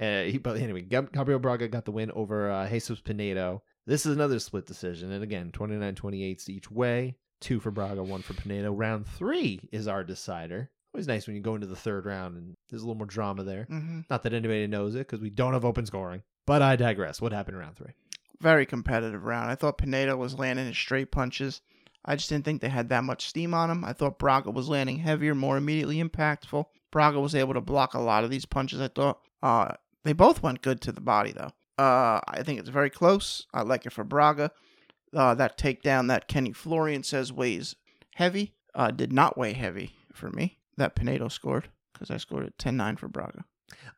uh, [laughs] he, but anyway, Gabriel Braga got the win over uh, Jesus Pinedo. This is another split decision. And again, 29 28 each way. Two for Braga, one for Pinedo. Round three is our decider. Always nice when you go into the third round and there's a little more drama there. hmm Not that anybody knows it because we don't have open scoring. But I digress. What happened in round three? Very competitive round. I thought Pinedo was landing his straight punches. I just didn't think they had that much steam on him. I thought Braga was landing heavier, more immediately impactful. Braga was able to block a lot of these punches. I thought uh, they both went good to the body, though. Uh, I think it's very close. I like it for Braga. Uh, that takedown that Kenny Florian says weighs heavy uh, did not weigh heavy for me. That Pinedo scored because I scored it 10 9 for Braga.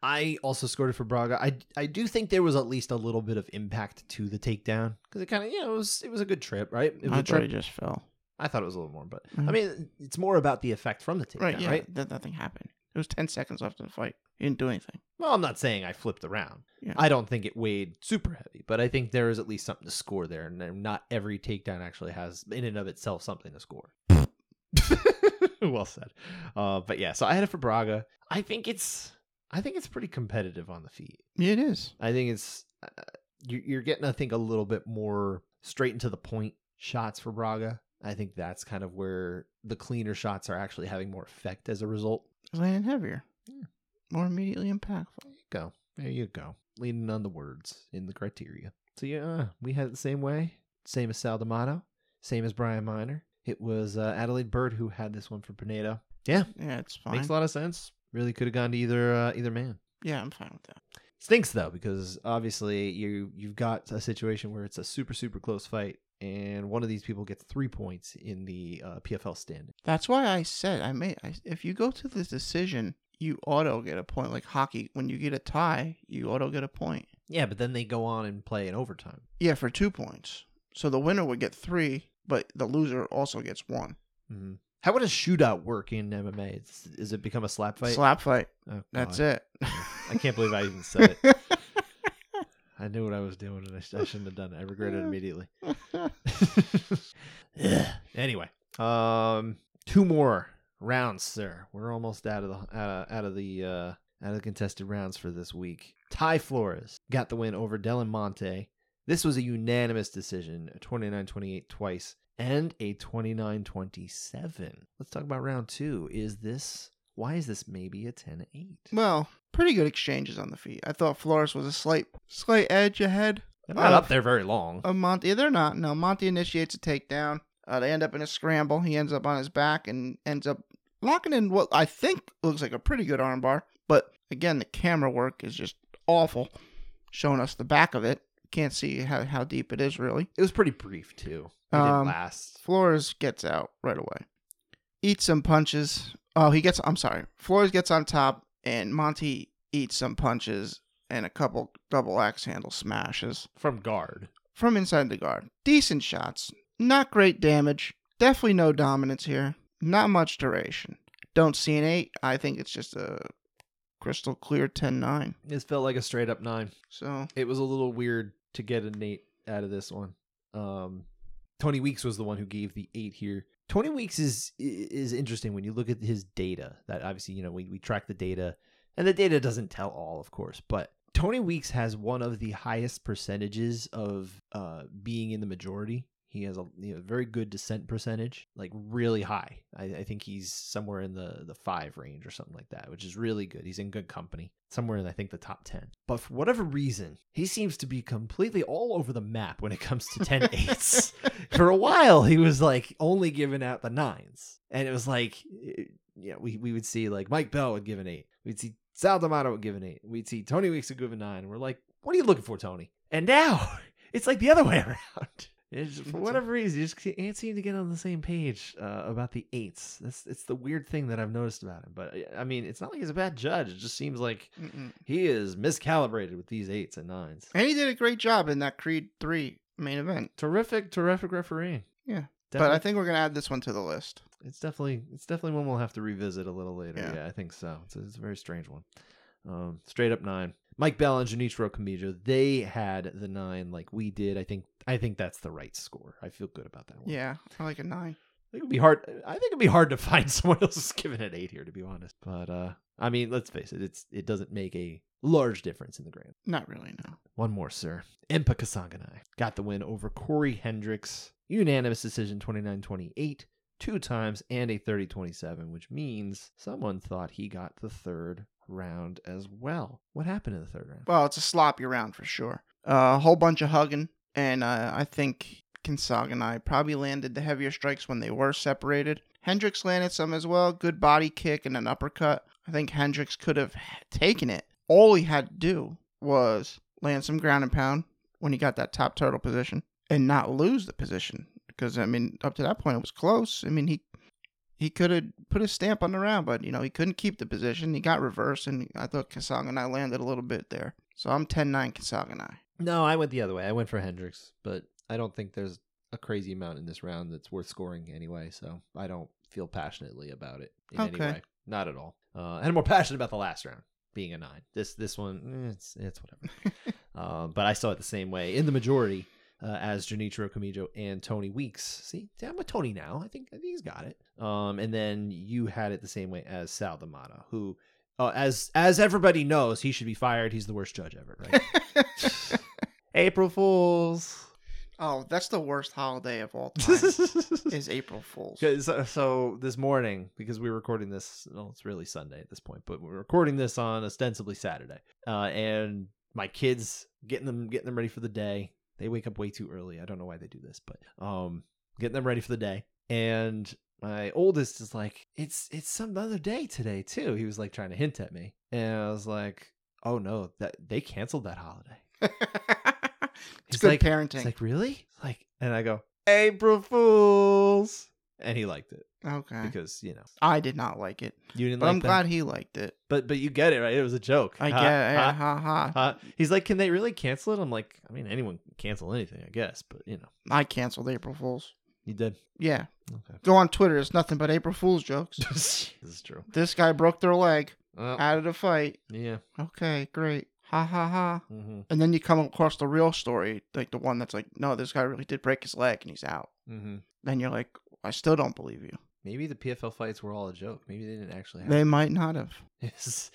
I also scored it for Braga. I I do think there was at least a little bit of impact to the takedown because it kind of you know it was it was a good trip, right? It was I thought trip. just fell. I thought it was a little more, but I Mhm. mean it's more about the effect from the takedown, Right, right? yeah. That nothing happened. It was 10 seconds left in the fight. He didn't do anything. Well, I'm not saying I flipped around. Yeah. I don't think it weighed super heavy, but I think there is at least something to score there, and not every takedown actually has in and of itself something to score. [laughs] well said. Uh, but yeah, so I had it for Braga. I think it's I think it's pretty competitive on the feet. Yeah, it is. I think it's uh, you- you're getting I think a little bit more straight into the point shots for Braga. I think that's kind of where the cleaner shots are actually having more effect as a result. Landing heavier. Yeah. More immediately impactful. There you go. There you go. Leaning on the words in the criteria. So yeah, we had it the same way. Same as Sal D'Amato. Same as Brian Miner. It was uh, Adelaide Byrd who had this one for Pinedo. Yeah, Yeah, it's fine. makes a lot of sense. Really could have gone to either uh, either man. Yeah, I'm fine with that. Stinks though because obviously you you've got a situation where it's a super super close fight and one of these people gets three points in the uh, PFL standing. That's why I said I may. I, if you go to the decision, you auto get a point. Like hockey, when you get a tie, you auto get a point. Yeah, but then they go on and play in overtime. Yeah, for two points. So the winner would get three, but the loser also gets one. hmm How would a shootout work in MMA? Is, is it become a slap fight? Slap fight. Oh, That's it. I can't believe I even said it. [laughs] I knew what I was doing, and I, sh- I shouldn't have done it. I regret it immediately. [laughs] [laughs] Anyway, um, two more rounds, sir. We're almost out of the out of, out of the uh, out of the contested rounds for this week. Ty Flores got the win over Dylan Monte. This was a unanimous decision, a 29-28 twice, and a 29-27. Let's talk about round two. Is this why is this maybe a 10-8? well, pretty good exchanges on the feet. I thought Flores was a slight slight edge ahead They're not Uh, up there very long. of Monte. They're not. No, Monte initiates a takedown. Uh, they end up in a scramble. He ends up on his back and ends up locking in what I think looks like a pretty good armbar. But again, the camera work is just awful, showing us the back of it. Can't see how, how deep it is really. It was pretty brief too. It didn't Um, last. Flores gets out right away. Eats some punches. Oh, he gets. I'm sorry. Flores gets on top, and Monte eats some punches and a couple double axe handle smashes From guard. from inside the guard. Decent shots. Not great damage. Definitely no dominance here. Not much duration. Don't see an 8. I think it's just a crystal clear 10 9. This felt like a straight up nine. So, It was a little weird to get a Nate out of this one. Um, Tony Weeks was the one who gave the eight here. Tony Weeks is is interesting when you look at his data. That obviously, you know, we, we track the data, and the data doesn't tell all, of course, but Tony Weeks has one of the highest percentages of uh, being in the majority. He has a you know, very good dissent percentage, like really high. I, I think he's somewhere in the the five range or something like that, which is really good. He's in good company, somewhere in I think the top ten. But for whatever reason, he seems to be completely all over the map when it comes to 10 [laughs] eights. for a while, he was like only giving out the nines, and it was like, eh, yeah, we we would see like Mike Bell would give an eight, we'd see Sal D'Amato would give an eight, we'd see Tony Weeks would give a nine, and we're like, what are you looking for, Tony? And now [laughs] it's like the other way [laughs] around. It's for whatever reason, you just can't seem to get on the same page uh, about the eights. That's it's the weird thing that I've noticed about him. But I mean, it's not like he's a bad judge. It just seems like mm-mm. he is miscalibrated with these eights and nines. and he did a great job in that Creed 3 main event. Terrific, terrific refereeing. Yeah. But I think we're going to add this one to the list. it's definitely it's definitely one we'll have to revisit a little later. Yeah. Yeah, I think so. It's a, it's a very strange one. Um, straight up nine. Mike Bell and Junichiro Kamijo, they had the nine like we did. I think I think that's the right score. I feel good about that one. Yeah, I like a 9. I think it'd be hard. I think it'd be hard to find [laughs] someone else who's giving it eight here, to be honest. But uh, I mean, let's face it, it's it doesn't make a large difference in the grand. Not really, no. One more, sir. Impa Kasanganay got the win over Corey Hendricks. Unanimous decision 29 28, two times, and a 30 27, which means someone thought he got the third round as well. What happened in the third round? Well, it's a sloppy round for sure. Uh, a whole bunch of hugging, and uh, I think Kasanganay probably landed the heavier strikes when they were separated. Hendricks landed some as well. Good body kick and an uppercut. I think Hendricks could have taken it. All he had to do was land some ground and pound when he got that top turtle position and not lose the position. Because I mean, up to that point, it was close. I mean, he he could have put a stamp on the round, but you know he couldn't keep the position. He got reversed, and I thought Kasanganay landed a little bit there. So I'm 10-9 Kasanganay. No, I went the other way. I went for Hendricks, but I don't think there's a crazy amount in this round that's worth scoring anyway, so I don't feel passionately about it in any way. Not at all. Uh, and I'm more passionate about the last round being a nine. This this one, eh, it's it's whatever. um, [laughs] but I saw it the same way in the majority uh, as Junichiro Kamijo and Tony Weeks. See, I'm with Tony now. I think I think he's got it. Um, and then you had it the same way as Sal D'Amato, who, uh, as as everybody knows, he should be fired. He's the worst judge ever, right? [laughs] April Fools. oh, that's the worst holiday of all [laughs] time. is April Fools. uh, so this morning, because we're recording this, well, it's really Sunday at this point, but we're recording this on ostensibly Saturday, uh, and my kids getting them getting them ready for the day. They wake up way too early. I don't know why they do this, but um, getting them ready for the day. And my oldest is like, "It's it's some other day today too." He was like trying to hint at me, and I was like, "Oh no, that they canceled that holiday." [laughs] it's He's good like- parenting. It's like really, like, and I go, "April Fools," and he liked it okay. because you know I did not like it, you didn't but like I'm that. glad he liked it. But but you get it right. It was a joke. I Ha, get it. ha, ha ha. ha. He's like, can they really cancel it? I'm like, I mean, anyone can cancel anything, I guess. But you know, I canceled April Fools. You did. Yeah. Okay. Go on Twitter. It's nothing but April Fool's jokes. [laughs] this is true. this guy broke their leg Uh, out of the fight. yeah. Okay, great. Ha ha ha. Mm-hmm. And then you come across the real story, like the one that's like, no, this guy really did break his leg and he's out. Mm-hmm. Then you're like, I still don't believe you. Maybe the PFL fights were all a joke. Maybe they didn't actually happen. They might not have. [laughs] This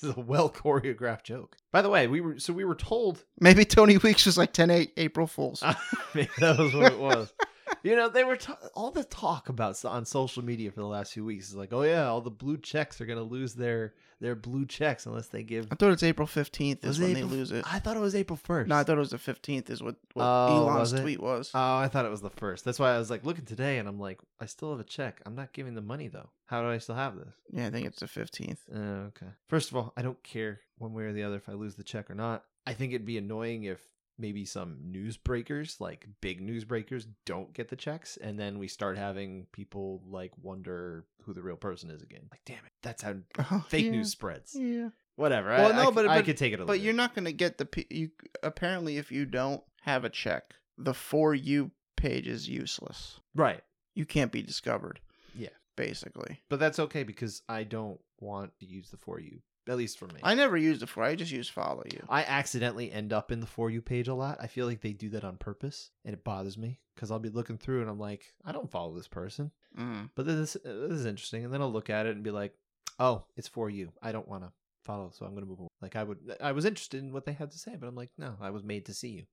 is, a well choreographed joke. By the way, we were so we were told Maybe Tony Weeks was like 10 8 April Fools. [laughs] maybe that was what it was. [laughs] You know, they were ta- all the talk about on social media for the last few weeks is like, oh yeah, all the blue checks are gonna lose their their blue checks unless they give. I thought it's April 15th is when it they lose it. I thought it was April first. No, I thought it was the 15th is what, what Oh, Elon's was tweet was. Oh, I thought it was the first. That's why I was like looking today, and I'm like, I still have a check. I'm not giving the money though. How do I still have this? yeah, I think it's the 15th. Uh, okay. First of all, I don't care one way or the other if I lose the check or not. I think it'd be annoying if maybe some news breakers, like big news breakers, don't get the checks, and then we start having people like wonder who the real person is again. Like, damn it, that's how [laughs] Oh, fake yeah, news spreads. Yeah. Whatever. Well, I, no, I, but- I but- could take it a little. But you're not going to get the. P- you Apparently, if you don't have a check, the For You page is useless. right. You can't be discovered. Yeah. Basically. But that's okay because I don't want to use the for you. At least for me. I never used it for. I just use follow you. I accidentally end up in the for you page a lot. I feel like they do that on purpose, and it bothers me because I'll be looking through and I'm like, I don't follow this person, Mm. but this this is interesting, and then I'll look at it and be like, oh, it's for you. I don't want to follow, so I'm gonna move away. Like I would, I was interested in what they had to say, but I'm like, no, I was made to see you.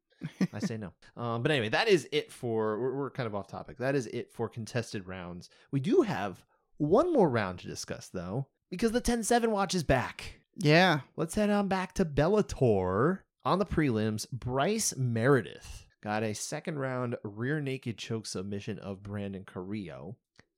I say no. [laughs] Um, but anyway, that is it for. We're, we're kind of off topic. That is it for contested rounds. We do have one more round to discuss though, because the 10-7 watch is back. Yeah. Let's head on back to Bellator. On the prelims, Bryce Meredith got a second round rear naked choke submission of Brandon Carrillo.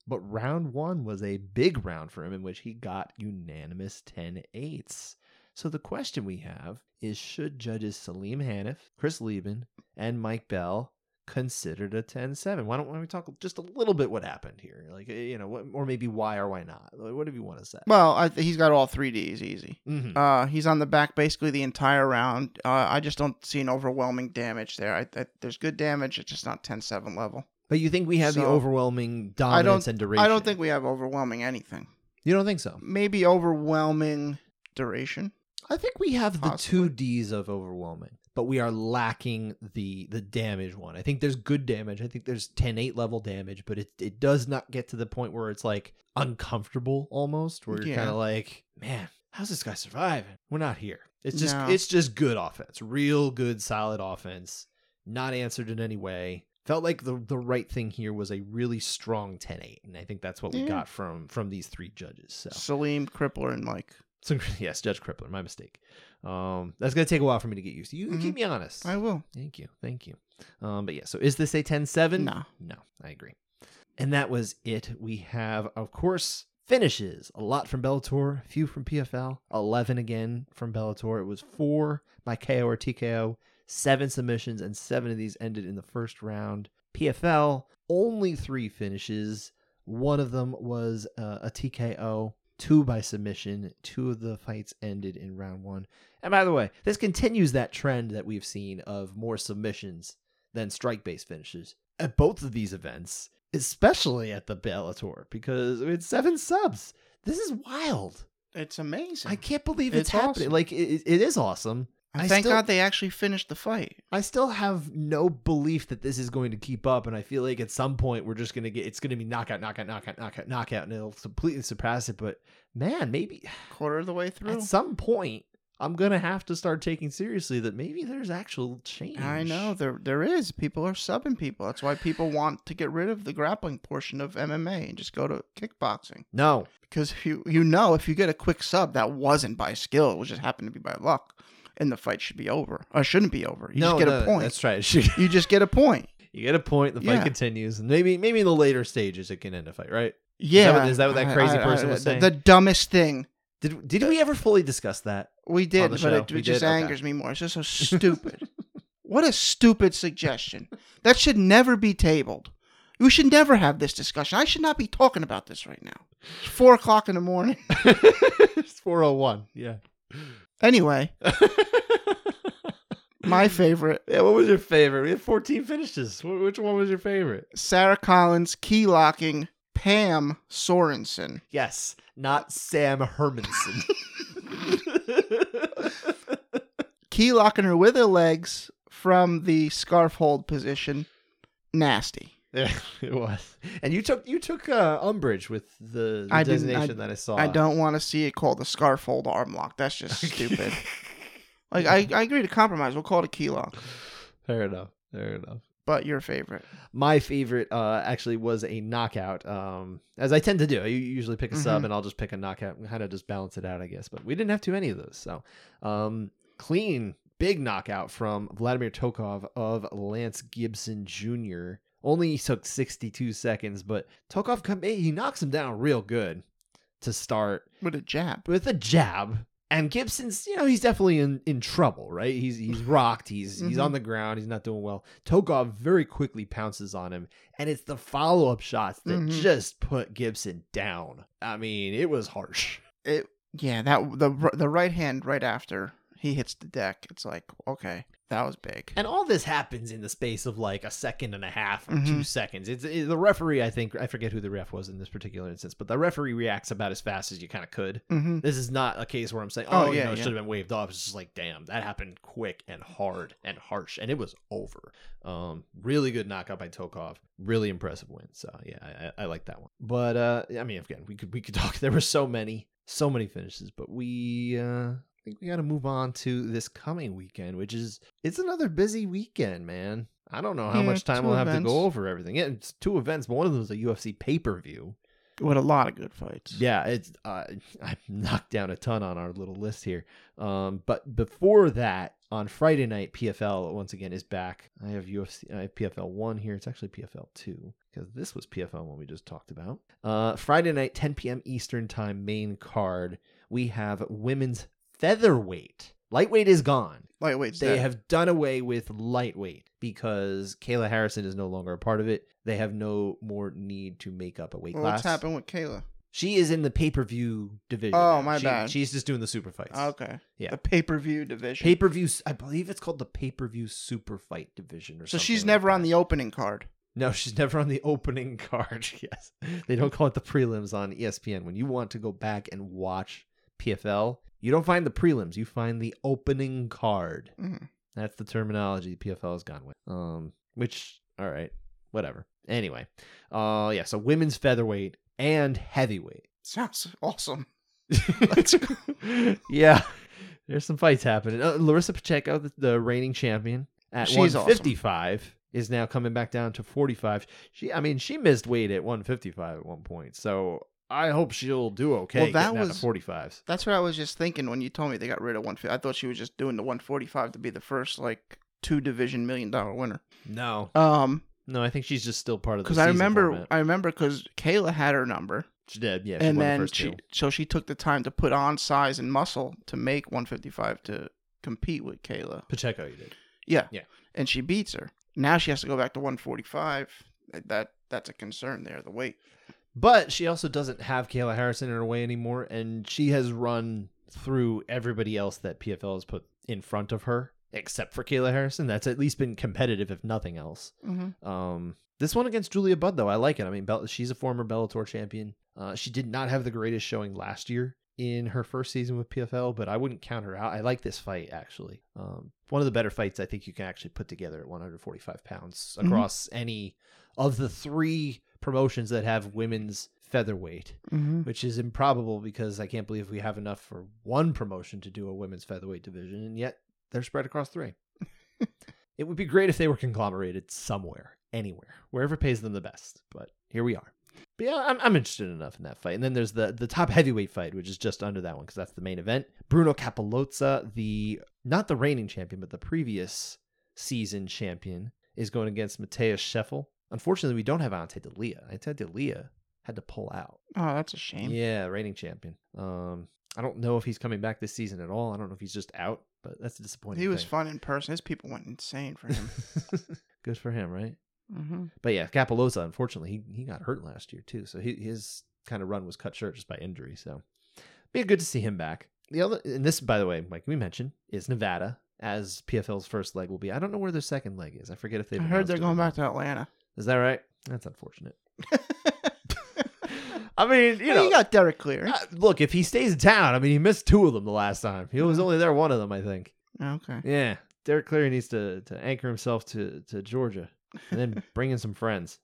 But round one was a big round for him in which he got unanimous 10 8s. So the question we have is should judges Salim Hanif, Chris Lieben, and Mike Bell considered a 10-7? Why don't, why don't we talk just a little bit what happened here? Like, eh, you know, what, or maybe why or why not? Whatever you want to say. Well, I he's got all three Ds easy. Mhm. Uh, he's on the back basically the entire round. Uh, I just don't see an overwhelming damage there. I, I, there's good damage. It's just not 10-7 level. But you think we have the So, overwhelming I dominance don't. and duration? I don't think we have overwhelming anything. you don't think so. Maybe overwhelming duration. I think we have the two d's of overwhelming, but we are lacking the the damage one. I think there's good damage. I think there's 10-8 level damage, but it it does not get to the point where it's like uncomfortable almost, where you're Yeah. kind of like, man, how's this guy surviving? We're not here. It's just No. it's just good offense, real good, solid offense, not answered in any way. Felt like the the right thing here was a really strong 10-8, and I think that's what we got from from these three judges. So Salim, Crippler, and Mike. So [laughs] yes, Judge Crippler, my mistake. Um, that's gonna take a while for me to get used to. You Mhm. keep me honest. I will. Thank you, thank you. Um, but yeah, so is this a 10-7? No. no, I agree. And that was it. We have, of course, finishes. A lot from Bellator, a few from PFL, eleven again from Bellator. It was four by KO or TKO, seven submissions, and seven of these ended in the first round. PFL only three finishes. One of them was uh, a TKO, two by submission. Two of the fights ended in round one. And by the way, this continues that trend that we've seen of more submissions than strike based finishes at both of these events, especially at the Bellator, because it's seven subs. This is wild. It's amazing. I can't believe it's, It's happening. awesome. Like it, it is awesome. I thank still- God they actually finished the fight. I still have no belief that this is going to keep up, and I feel like at some point we're just going to get it's going to be knockout, knockout, knockout, knockout, knockout, and it'll completely surpass it. But man, maybe [sighs] Quarter of the way through. at some point I'm going to have to start taking seriously that maybe there's actual change. I know there there is. People are subbing people. That's why people want to get rid of the grappling portion of MMA and just go to kickboxing. No, Because if you you know if you get a quick sub that wasn't by skill, it just happened to be by luck, and the fight should be over. Or shouldn't be over. You no, just get no, a point. That's right. [laughs] You just get a point. You get a point. The fight Yeah. continues, and maybe maybe in the later stages it can end a fight, right? Yeah. what- is that what that crazy person was the- saying? The dumbest thing. Did did we ever fully discuss that? We did, but it, it just did? Okay. angers me more. It's just so stupid. [laughs] what a stupid suggestion. That should never be tabled. We should never have this discussion. I should not be talking about this right now. It's four o'clock in the morning. [laughs] it's 401. Yeah. Anyway, [laughs] My favorite, Yeah, what was your favorite? We had 14 finishes. Which one was your favorite? Sarah Collins key locking Pam Sorenson. Yes, not Sam Hermanson. [laughs] Key locking her with her legs from the scarf hold position. Nasty. Yeah, [laughs] it was. And you took you took uh, umbrage with the, the I designation that I saw. I don't want to see it called the scarf hold arm lock. That's just stupid. [laughs] Like I, I agree to compromise. We'll call it a key lock. Fair enough. Fair enough. But your favorite. My favorite uh, actually was a knockout. Um, as I tend to do, I usually pick a sub Mhm. and I'll just pick a knockout and kind of just balance it out, I guess. But we didn't have too many of those, so um, clean big knockout from Vladimir Tokov of Lance Gibson Jr. Only took 62 seconds, but Tokov come he knocks him down real good to start With a jab. with a jab. And Gibson's, you know, he's definitely in, in trouble, right? He's he's [laughs] rocked. He's he's Mhm. on the ground. He's not doing well. Tokov very quickly pounces on him, and it's the follow up shots that Mhm. just put Gibson down. I mean, it was harsh. It yeah, that the the right hand right after he hits the deck. It's like, okay, that was big. And all this happens in the space of like a second and a half or Mhm. two seconds. It's it, the referee. I think I forget who the ref was in this particular instance, but the referee reacts about as fast as you kind of could. hmm This is not a case where I'm saying, Oh, oh, you yeah, know, it yeah. should have been waved off. It's just like, damn, that happened quick and hard and harsh, and it was over. Um, really good knockout by Tokov. Really impressive win. So yeah, I, I, like that one. But uh, I mean, again, we could we could [laughs] talk. There were so many, so many finishes, but we uh, think we got to move on to this coming weekend, which is it's another busy weekend, man. I don't know how Yeah, much time we'll have to go over everything. Yeah, it's two events, but one of them is a UFC pay per view. With a lot of good fights. Yeah, it's uh, [laughs] I knocked down a ton on our little list here. Um, but before that, on Friday night, PFL once again is back. I have UFC, I have PFL one here. It's actually PFL two because this was PFL one we just talked about. Uh, Friday night, 10 p.m. Eastern time, main card. We have women's featherweight. Lightweight is gone. Lightweight. They dead. have done away with lightweight because Kayla Harrison is no longer a part of it. They have no more need to make up a weight Well, class. what's happened with Kayla? She is in the pay per view division. Oh, now. my She- bad. She's just doing the super fights. Okay. Yeah. The pay per view division. Pay per view. I believe it's called the pay per view super fight division or so she's like never on the opening card. No, [laughs] she's never on the opening [laughs] card. [laughs] yes, they don't call it the prelims on ESPN. When you want to go back and watch PFL, you don't find the prelims. You find the opening card. Mhm. That's the terminology PFL has gone with. Um, which all right, whatever. Anyway, uh, yeah. So women's featherweight and heavyweight. Sounds awesome. Let's [laughs] go. yeah, there's some fights happening. Uh, Larissa Pacheco, the, the reigning champion at She's awesome. 155, is now coming back down to 45. She, I mean, she missed weight at 155 at one point, so I hope she'll do okay. Well, that was- to 45s. That's what I was just thinking when you told me they got rid of 150. I thought she was just doing the 145 to be the first like two division million dollar winner. No, Um, no, I think she's just still part of the. because I remember, format. I remember because Kayla had her number, she did. Yeah, she and the then first she, two. so she took the time to put on size and muscle to make 155 to compete with Kayla. Pacheco, you did. Yeah, Yeah. and she beats her. Now she has to go back to 145. That that's a concern there. The weight. But she also doesn't have Kayla Harrison in her way anymore, and she has run through everybody else that PFL has put in front of her, except for Kayla Harrison. That's at least been competitive, if nothing else. Mm-hmm. Um, this one against Julia Budd, though, I like it. I mean, Bell- she's a former Bellator champion. Uh, she did not have the greatest showing last year in her first season with PFL, but I wouldn't count her out. I like this fight actually. Um, one of the better fights I think you can actually put together at 145 pounds Mhm. across any of the three promotions that have women's featherweight, Mm-hmm. which is improbable because I can't believe we have enough for one promotion to do a women's featherweight division, and yet they're spread across three. [laughs] it would be great if they were conglomerated somewhere, anywhere, wherever pays them the best. But here we are. But yeah, I'm, I'm interested enough in that fight. And then there's the the top heavyweight fight, which is just under that one because that's the main event. Bruno Cappelozza, the not the reigning champion, but the previous season champion, is going against Mateus Scheffel. Unfortunately, we don't have Ante Delija. Ante Delija had to pull out. Oh, that's a shame. Yeah, reigning champion. Um, I don't know if he's coming back this season at all. I don't know if he's just out, but that's a disappointing. he was thing. fun in person. His people went insane for him. [laughs] Good for him, right? mm-hmm. But yeah, Cappelozza, unfortunately, he, he got hurt last year too. So he, his kind of run was cut short just by injury. So be good to see him back. The other, and this, by the way, like we mentioned, is Nevada. as PFL's first leg will be. I don't know where their second leg is. I forget if they've. heard they're announced it or going back to Atlanta. Is that right? That's unfortunate. [laughs] I mean, you know, you got Derek Clear. uh, look, if he stays in town, I mean, he missed two of them the last time. He was only there one of them, I think. Okay. Yeah, Derek Clear needs to to anchor himself to to Georgia and then [laughs] bring in some friends,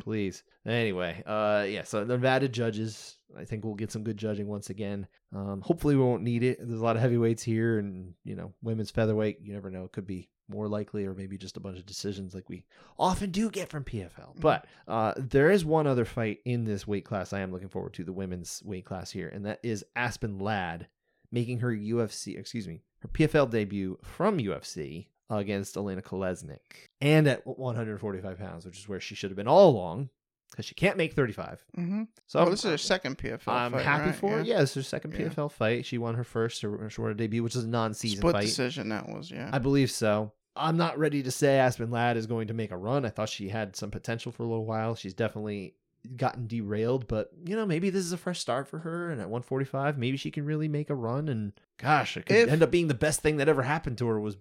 please. Anyway, uh, yeah. So the Nevada judges, I think we'll get some good judging once again. Um, hopefully we won't need it. There's a lot of heavyweights here, and you know, women's featherweight. You never know; it could be more likely, or maybe just a bunch of decisions like we often do get from PFL. But uh, there is one other fight in this weight class I am looking forward to, the women's weight class here, and that is Aspen Ladd making her UFC, excuse me, her PFL debut from UFC against Elena Kolesnik, and at 145 pounds, which is where she should have been all along, because she can't make 35. Mm-hmm. So Oh, I'm- this is her second PFL. I'm fight, happy right? for her. Yeah. Yeah, it's her second Yeah. PFL fight. She won her first, her, her short debut, which is a non-season Split fight. decision that was. Yeah. I believe so. I'm not ready to say Aspen Ladd is going to make a run. I thought she had some potential for a little while. She's definitely gotten derailed, but you know, maybe this is a fresh start for her. And at 145, maybe she can really make a run. And gosh, it could If- end up being the best thing that ever happened to her was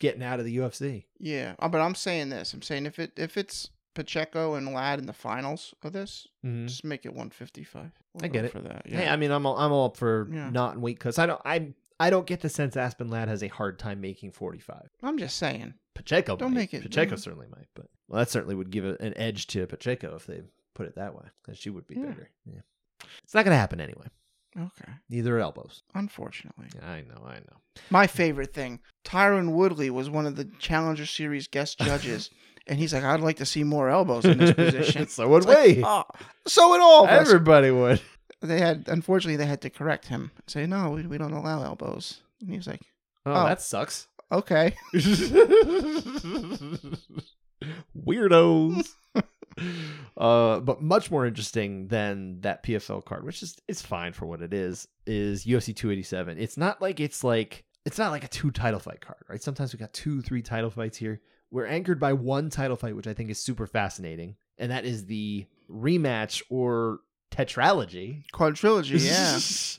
getting out of the UFC. yeah. Uh, But I'm saying this. I'm saying if it if it's Pacheco and Ladd in the finals of this, mm-hmm. just make it 155. We'll I get it. for that. Hey, Yeah. I mean, I'm all, I'm all up for Yeah. not in weight because I don't I I don't get the sense Aspen Ladd has a hard time making 45. I'm just saying. Pacheco Don't might. make it- Pacheco don't- certainly might, but well, that certainly would give a, an edge to Pacheco if they put it that way, because she would be Yeah. bigger. Yeah, it's not going to happen anyway. Okay. Neither are elbows. Unfortunately. I know, I know. My favorite thing, Tyron Woodley was one of the Challenger Series guest judges, [laughs] and he's like, "I'd like to see more elbows in this [laughs] position." so would It's like, we. "Oh, so would all of us. Everybody would. They had, unfortunately, they had to correct him, say, "No, we, we don't allow elbows." And he was like, Oh, Oh. that sucks. "Okay." [laughs] Weirdos. [laughs] uh, but much more interesting than that PFL card, which is it's fine for what it is, is UFC 287. It's not like it's like it's not like a two title fight card, right? Sometimes we got two, three title fights here. We're anchored by one title fight, which I think is super fascinating, and that is the rematch or tetralogy. Quadrilogy,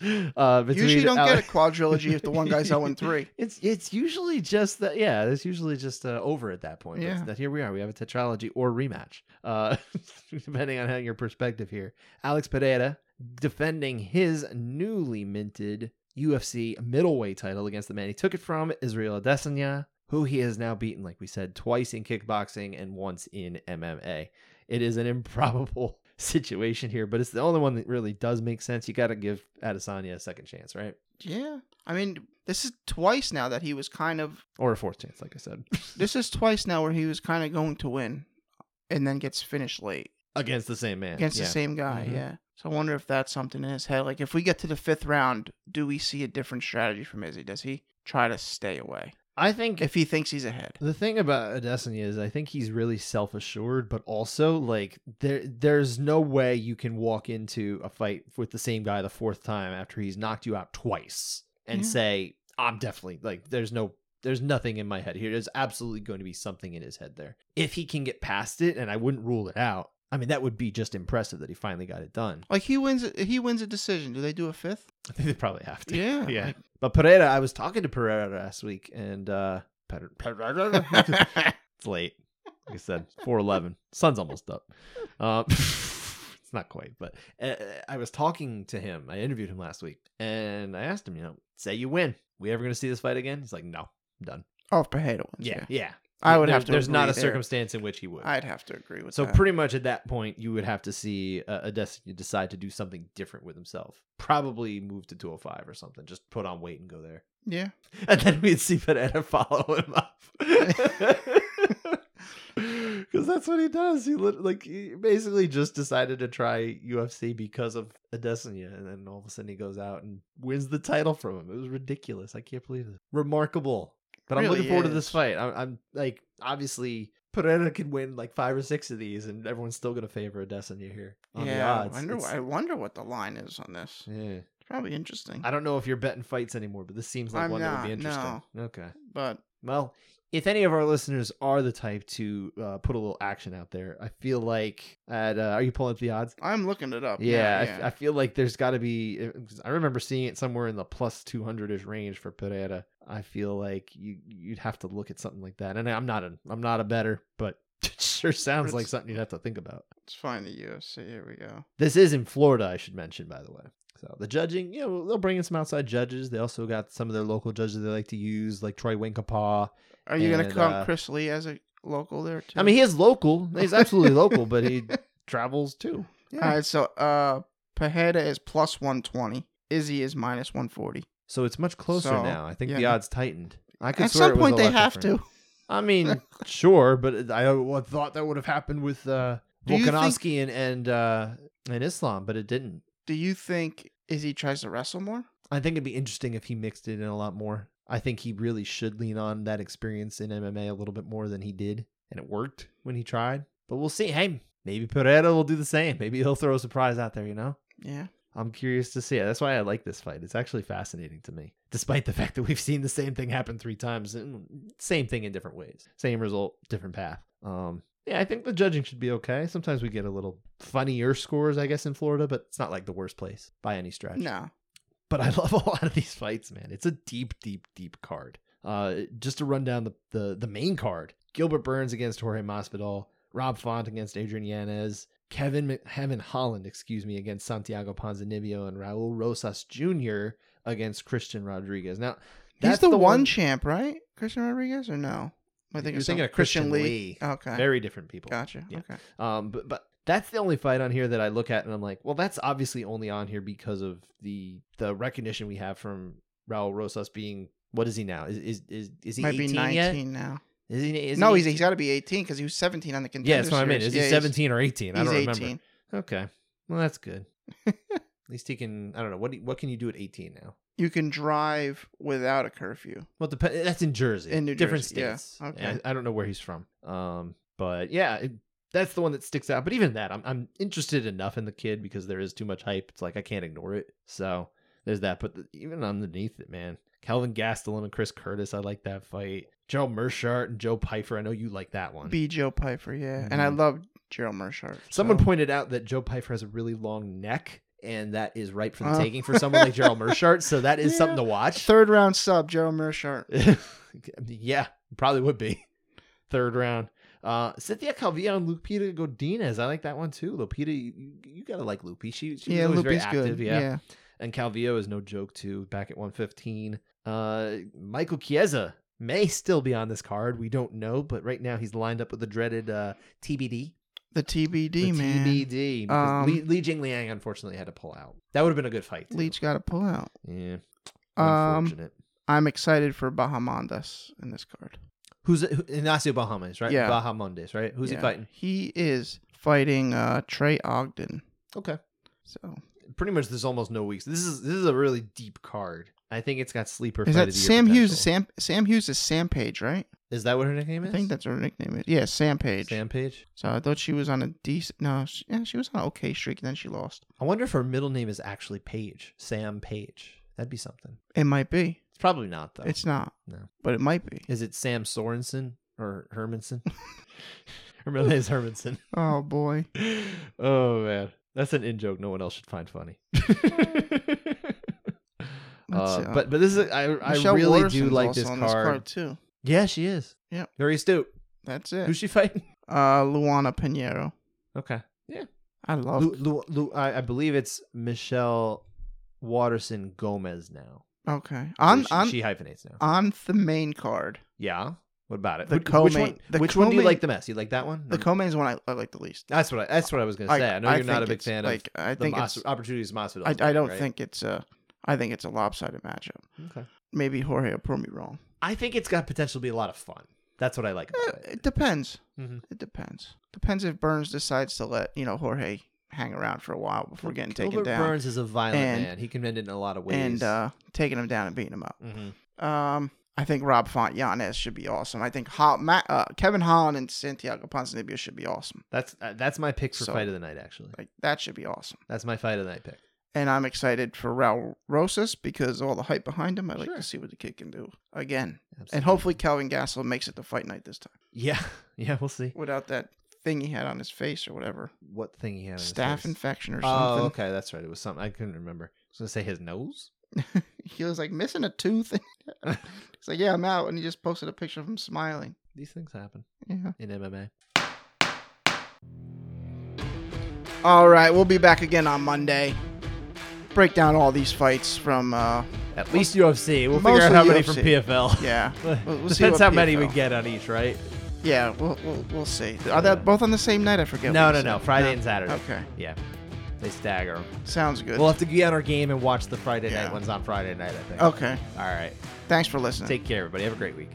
[laughs] yeah. uh, Usually, you don't Ale- get a quadrilogy if the one guy's 0 [laughs] 3. it's it's usually just that yeah it's usually just uh, over at that point But Yeah. that here we are we have a tetralogy or rematch uh [laughs] depending on how your perspective here alex pereira defending his newly minted ufc middleweight title against the man he took it from israel adesanya who he has now beaten like we said twice in kickboxing and once in mma it is an [laughs] improbable situation here but it's the only one that really does make sense you got to give adesanya a second chance right Yeah. I mean, this is twice now that he was kind of. or a fourth chance like i said [laughs] This is twice now where he was kind of going to win and then gets finished late against the same man. against yeah. the same guy. Mhm. Yeah. So I wonder if that's something in his head. Like, if we get to the fifth round, do we see a different strategy from Izzy? Does he try to stay away I think if he thinks he's ahead? the thing about Adesanya is I think he's really self assured, but also like there there's no way you can walk into a fight with the same guy the fourth time after he's knocked you out twice and Yeah. say I'm definitely like there's no there's nothing in my head here. There's absolutely going to be something in his head there. If he can get past it, and I wouldn't rule it out. I mean, that would be just impressive that he finally got it done. Like he wins, he wins a decision. Do they do a fifth? I think they probably have to. Yeah. yeah. like- But Pereira, I was talking to Pereira last week, and uh, Pereira, Pereira [laughs] it's late. Like I said, four eleven. Sun's almost up. Um, [laughs] it's not quite, but uh, I was talking to him. I interviewed him last week, and I asked him, you know, say you win, we ever going to see this fight again? He's like, no, I'm done. oh, Pereira wins. Yeah, Yeah. yeah. I would There- have to. There's not a there. circumstance in which he would. I'd have to agree with So that. pretty much at that point, you would have to see uh, Adesanya decide to do something different with himself. Probably move to 205 or something. Just put on weight and go there. yeah. [laughs] And then we'd see Pereira follow him up. [laughs] Because that's what he does. He like he basically just decided to try UFC because of Adesanya, and then all of a sudden he goes out and wins the title from him. It was ridiculous. I can't believe it. Remarkable. But I'm looking forward to this fight. I'm, I'm like obviously Pereira can win like five or six of these, and everyone's still gonna favor Adesanya here on the yeah. I wonder. It's- I wonder what the line is on this. yeah. It's probably interesting. I don't know if you're betting fights anymore, but this seems like I'm one that would be not, interesting. Okay. but Well, if any of our listeners are the type to uh, put a little action out there, I feel like at uh, are you pulling up the odds? I'm looking it up. Yeah, I now, f- I, feel like there's got to be. 'cause I remember seeing it somewhere in the plus 200 ish range for Pereira. I feel like you you'd have to look at something like that. And I'm not a I'm not a better, but [laughs] it sure sounds like something you'd have to think about. Let's find the UFC. Here we go. This is in Florida, I should mention, by the way. So the judging, you know, they'll bring in some outside judges. They also got some of their local judges they like to use, like Troy Winkapaw. Are you going to count uh, Chris Lee as a local there too? I mean, he is local. He's absolutely local, but he [laughs] travels too. all right. So uh, Pereira is plus 120. Izzy is minus 140. So it's much closer So, now. I think the odds tightened. I could At swear some point, they have to. I mean, [laughs] sure, but I thought that would have happened with uh, you think- Volkanovski and and uh, and Islam, but it didn't. Do you think Izzy tries to wrestle more? I think it'd be interesting if he mixed it in a lot more. I think he really should lean on that experience in MMA a little bit more than he did, and it worked when he tried. But we'll see. Hey, maybe Pereira will do the same. Maybe he'll throw a surprise out there. You know, Yeah. I'm curious to see it. That's why I like this fight. It's actually fascinating to me, despite the [laughs] fact that we've seen the same thing happen three times, and same thing in different ways, same result, different path. Um, yeah, I think the judging should be okay. Sometimes we get a little funnier scores, I guess, in Florida, but it's not like the worst place by any stretch No. But I [laughs] love a lot of these fights, man. It's a deep, deep, deep card. Uh, just to run down the, the the main card: Gilbert Burns against Jorge Masvidal, Rob Font against Adrian Yanez, Kevin Kevin Holland, excuse me, against Santiago Ponzinibbio, and Raul Rosas Jr. against Christian Rodriguez. Now, He's that's the, one, champ, right? Christian Rodriguez or no? I think You're it's thinking of Christian Lee. Okay. Very different people. Gotcha. Yeah. Okay. Um, but but that's the only fight on here that I look at and I'm like, well, that's obviously only on here because of the the recognition we have from Raul Rosas being what is he now? Is is is, is he Might be 19 yet? now. Is he? Is no, he he's, he's got to be 18 because he was 17 on the contender yeah, that's what I mean. Is Yeah, he 17 or 18? I He's don't 18. remember. Okay, well that's good. [laughs] At least he can. I don't know what. What can you do at 18 now? You can drive without a curfew. Well, dep- that's in Jersey. In New different Jersey, yeah. states. Okay. I, I don't know where he's from. Um, but yeah, it, that's the one that sticks out. But even that, I'm I'm interested enough in the kid because there is too much hype. It's like I can't ignore it. So there's that. But the, even underneath it, man, Kelvin Gastelum and Chris Curtis, I like that fight. Gerald Meerschaert and Joe Pfeiffer, I know you like that one. Be Joe Pyfer, yeah. And I Mhm. love Gerald Meerschaert. Someone so- pointed out that Joe Pfeiffer has a really long neck. And that is ripe for the Oh. taking for someone like Gerald [laughs] Meerschaert. So that is something to watch. Third round sub, Gerald Meerschaert. [laughs] yeah, probably would be third round. Uh, Cynthia Calvillo and Lupita Godinez. I like that one too. Lupita, you, you, gotta like Lupi. She, she yeah, was always very active. good. Yeah. yeah. and Calvillo is no joke too. Back at 115. Uh, Michael Chiesa may still be on this card. We don't know, but right now he's lined up with the dreaded uh, TBD. The TBD, The man. TBD. Because Um, Li, Li Jing Liang unfortunately had to pull out. That would have been a good fight. too. Leach got to pull out. Yeah. Um, Unfortunate. I'm excited for Bahamondes in this card. Who's who, Ignacio Bahamas, right? Yeah. Bahamondes, right? Who's Yeah. he fighting? He is fighting uh, Trey Ogden. Okay. So pretty much there's almost no weeks. This is this is a really deep card. I think it's got sleeper. is fight that of the year Sam Hughes? potential. Sam Sam Hughes is Sam Page, right? Is that what her nickname is? I think that's her nickname. Is. Yeah, Sam Page. Sam Page. So I thought she was on a decent. No, she, yeah, she was on an okay streak. And then she lost. I wonder if her middle name is actually Page. Sam Page. That'd be something. It might be. Probably not though. It's not. No. but it might be. Is it Sam Sorensen or Hermanson? her [laughs] [laughs] middle name is Hermanson. [laughs] Oh boy. oh man, that's an in joke. No one else should find funny. Uh, uh, but but this is I I Michelle really do Waterson's like also this on card. too. Yeah, she is. Yeah. Very astute. That's it. Who's she fighting? Uh, Luana Pinheiro. Okay. Yeah. I love. Lu, Lu, Lu, I, I believe it's Michelle Waterson Gomez now. Okay. On she, on she hyphenates now. on the main card, yeah. What about it? The which, which one? the which one do you like the best? You like that one? the co-main is one I, I like the least. that's what I, that's what I was gonna say. I know you're not a big fan like, of I the think Mas- it's. opportunities Masvidal. I, I don't right? think it's a. I think it's a lopsided matchup. Okay. Maybe Jorge will prove me wrong. I think it's got potential to be a lot of fun. That's what I like about it. it depends. Mhm. It depends. Depends if Burns decides to let you know Jorge hang around for a while before getting taken Gilbert down Burns is a violent And- man. He can end it in a lot of ways. and uh, taking him down and beating him up. Mhm. Um, I think Rob Font Yanez should be awesome. I think Ho- uh, Kevin Holland and Santiago Ponzinibbio should be awesome. that's uh, that's my pick for So- fight of the night. Actually, Like that should be awesome. that's my fight of the night pick. And I'm excited for Raul Rosas because all the hype behind him. I'd like Sure. to see what the kid can do again. And hopefully Kelvin Gastelum makes it to fight night this time Yeah, [laughs] yeah, we'll see. without that thing he had on his face or whatever. What thing he had? Staph infection or Oh, something. okay, that's right. It was something I couldn't remember. I was gonna say his nose. [laughs] he was like missing a tooth. [laughs] He's like, yeah, I'm out. And he just posted a picture of him smiling. These things happen Yeah. in MMA. All right. We'll be back again on Monday. Break down all these fights from, uh, At least UFC. We'll figure out how many from PFL. yeah. [laughs] We'll- we'll Depends how many we get on each, right? Yeah, we'll, we'll, we'll see. Are they both on the same night? I forget. No, what no, you no. said. Friday and Saturday. Okay. Yeah, they stagger 'em. Sounds good. We'll have to get on our game and watch the Friday Yeah. night ones on Friday night. I think. okay. All right. Thanks for listening. Take care, everybody. Have a great week.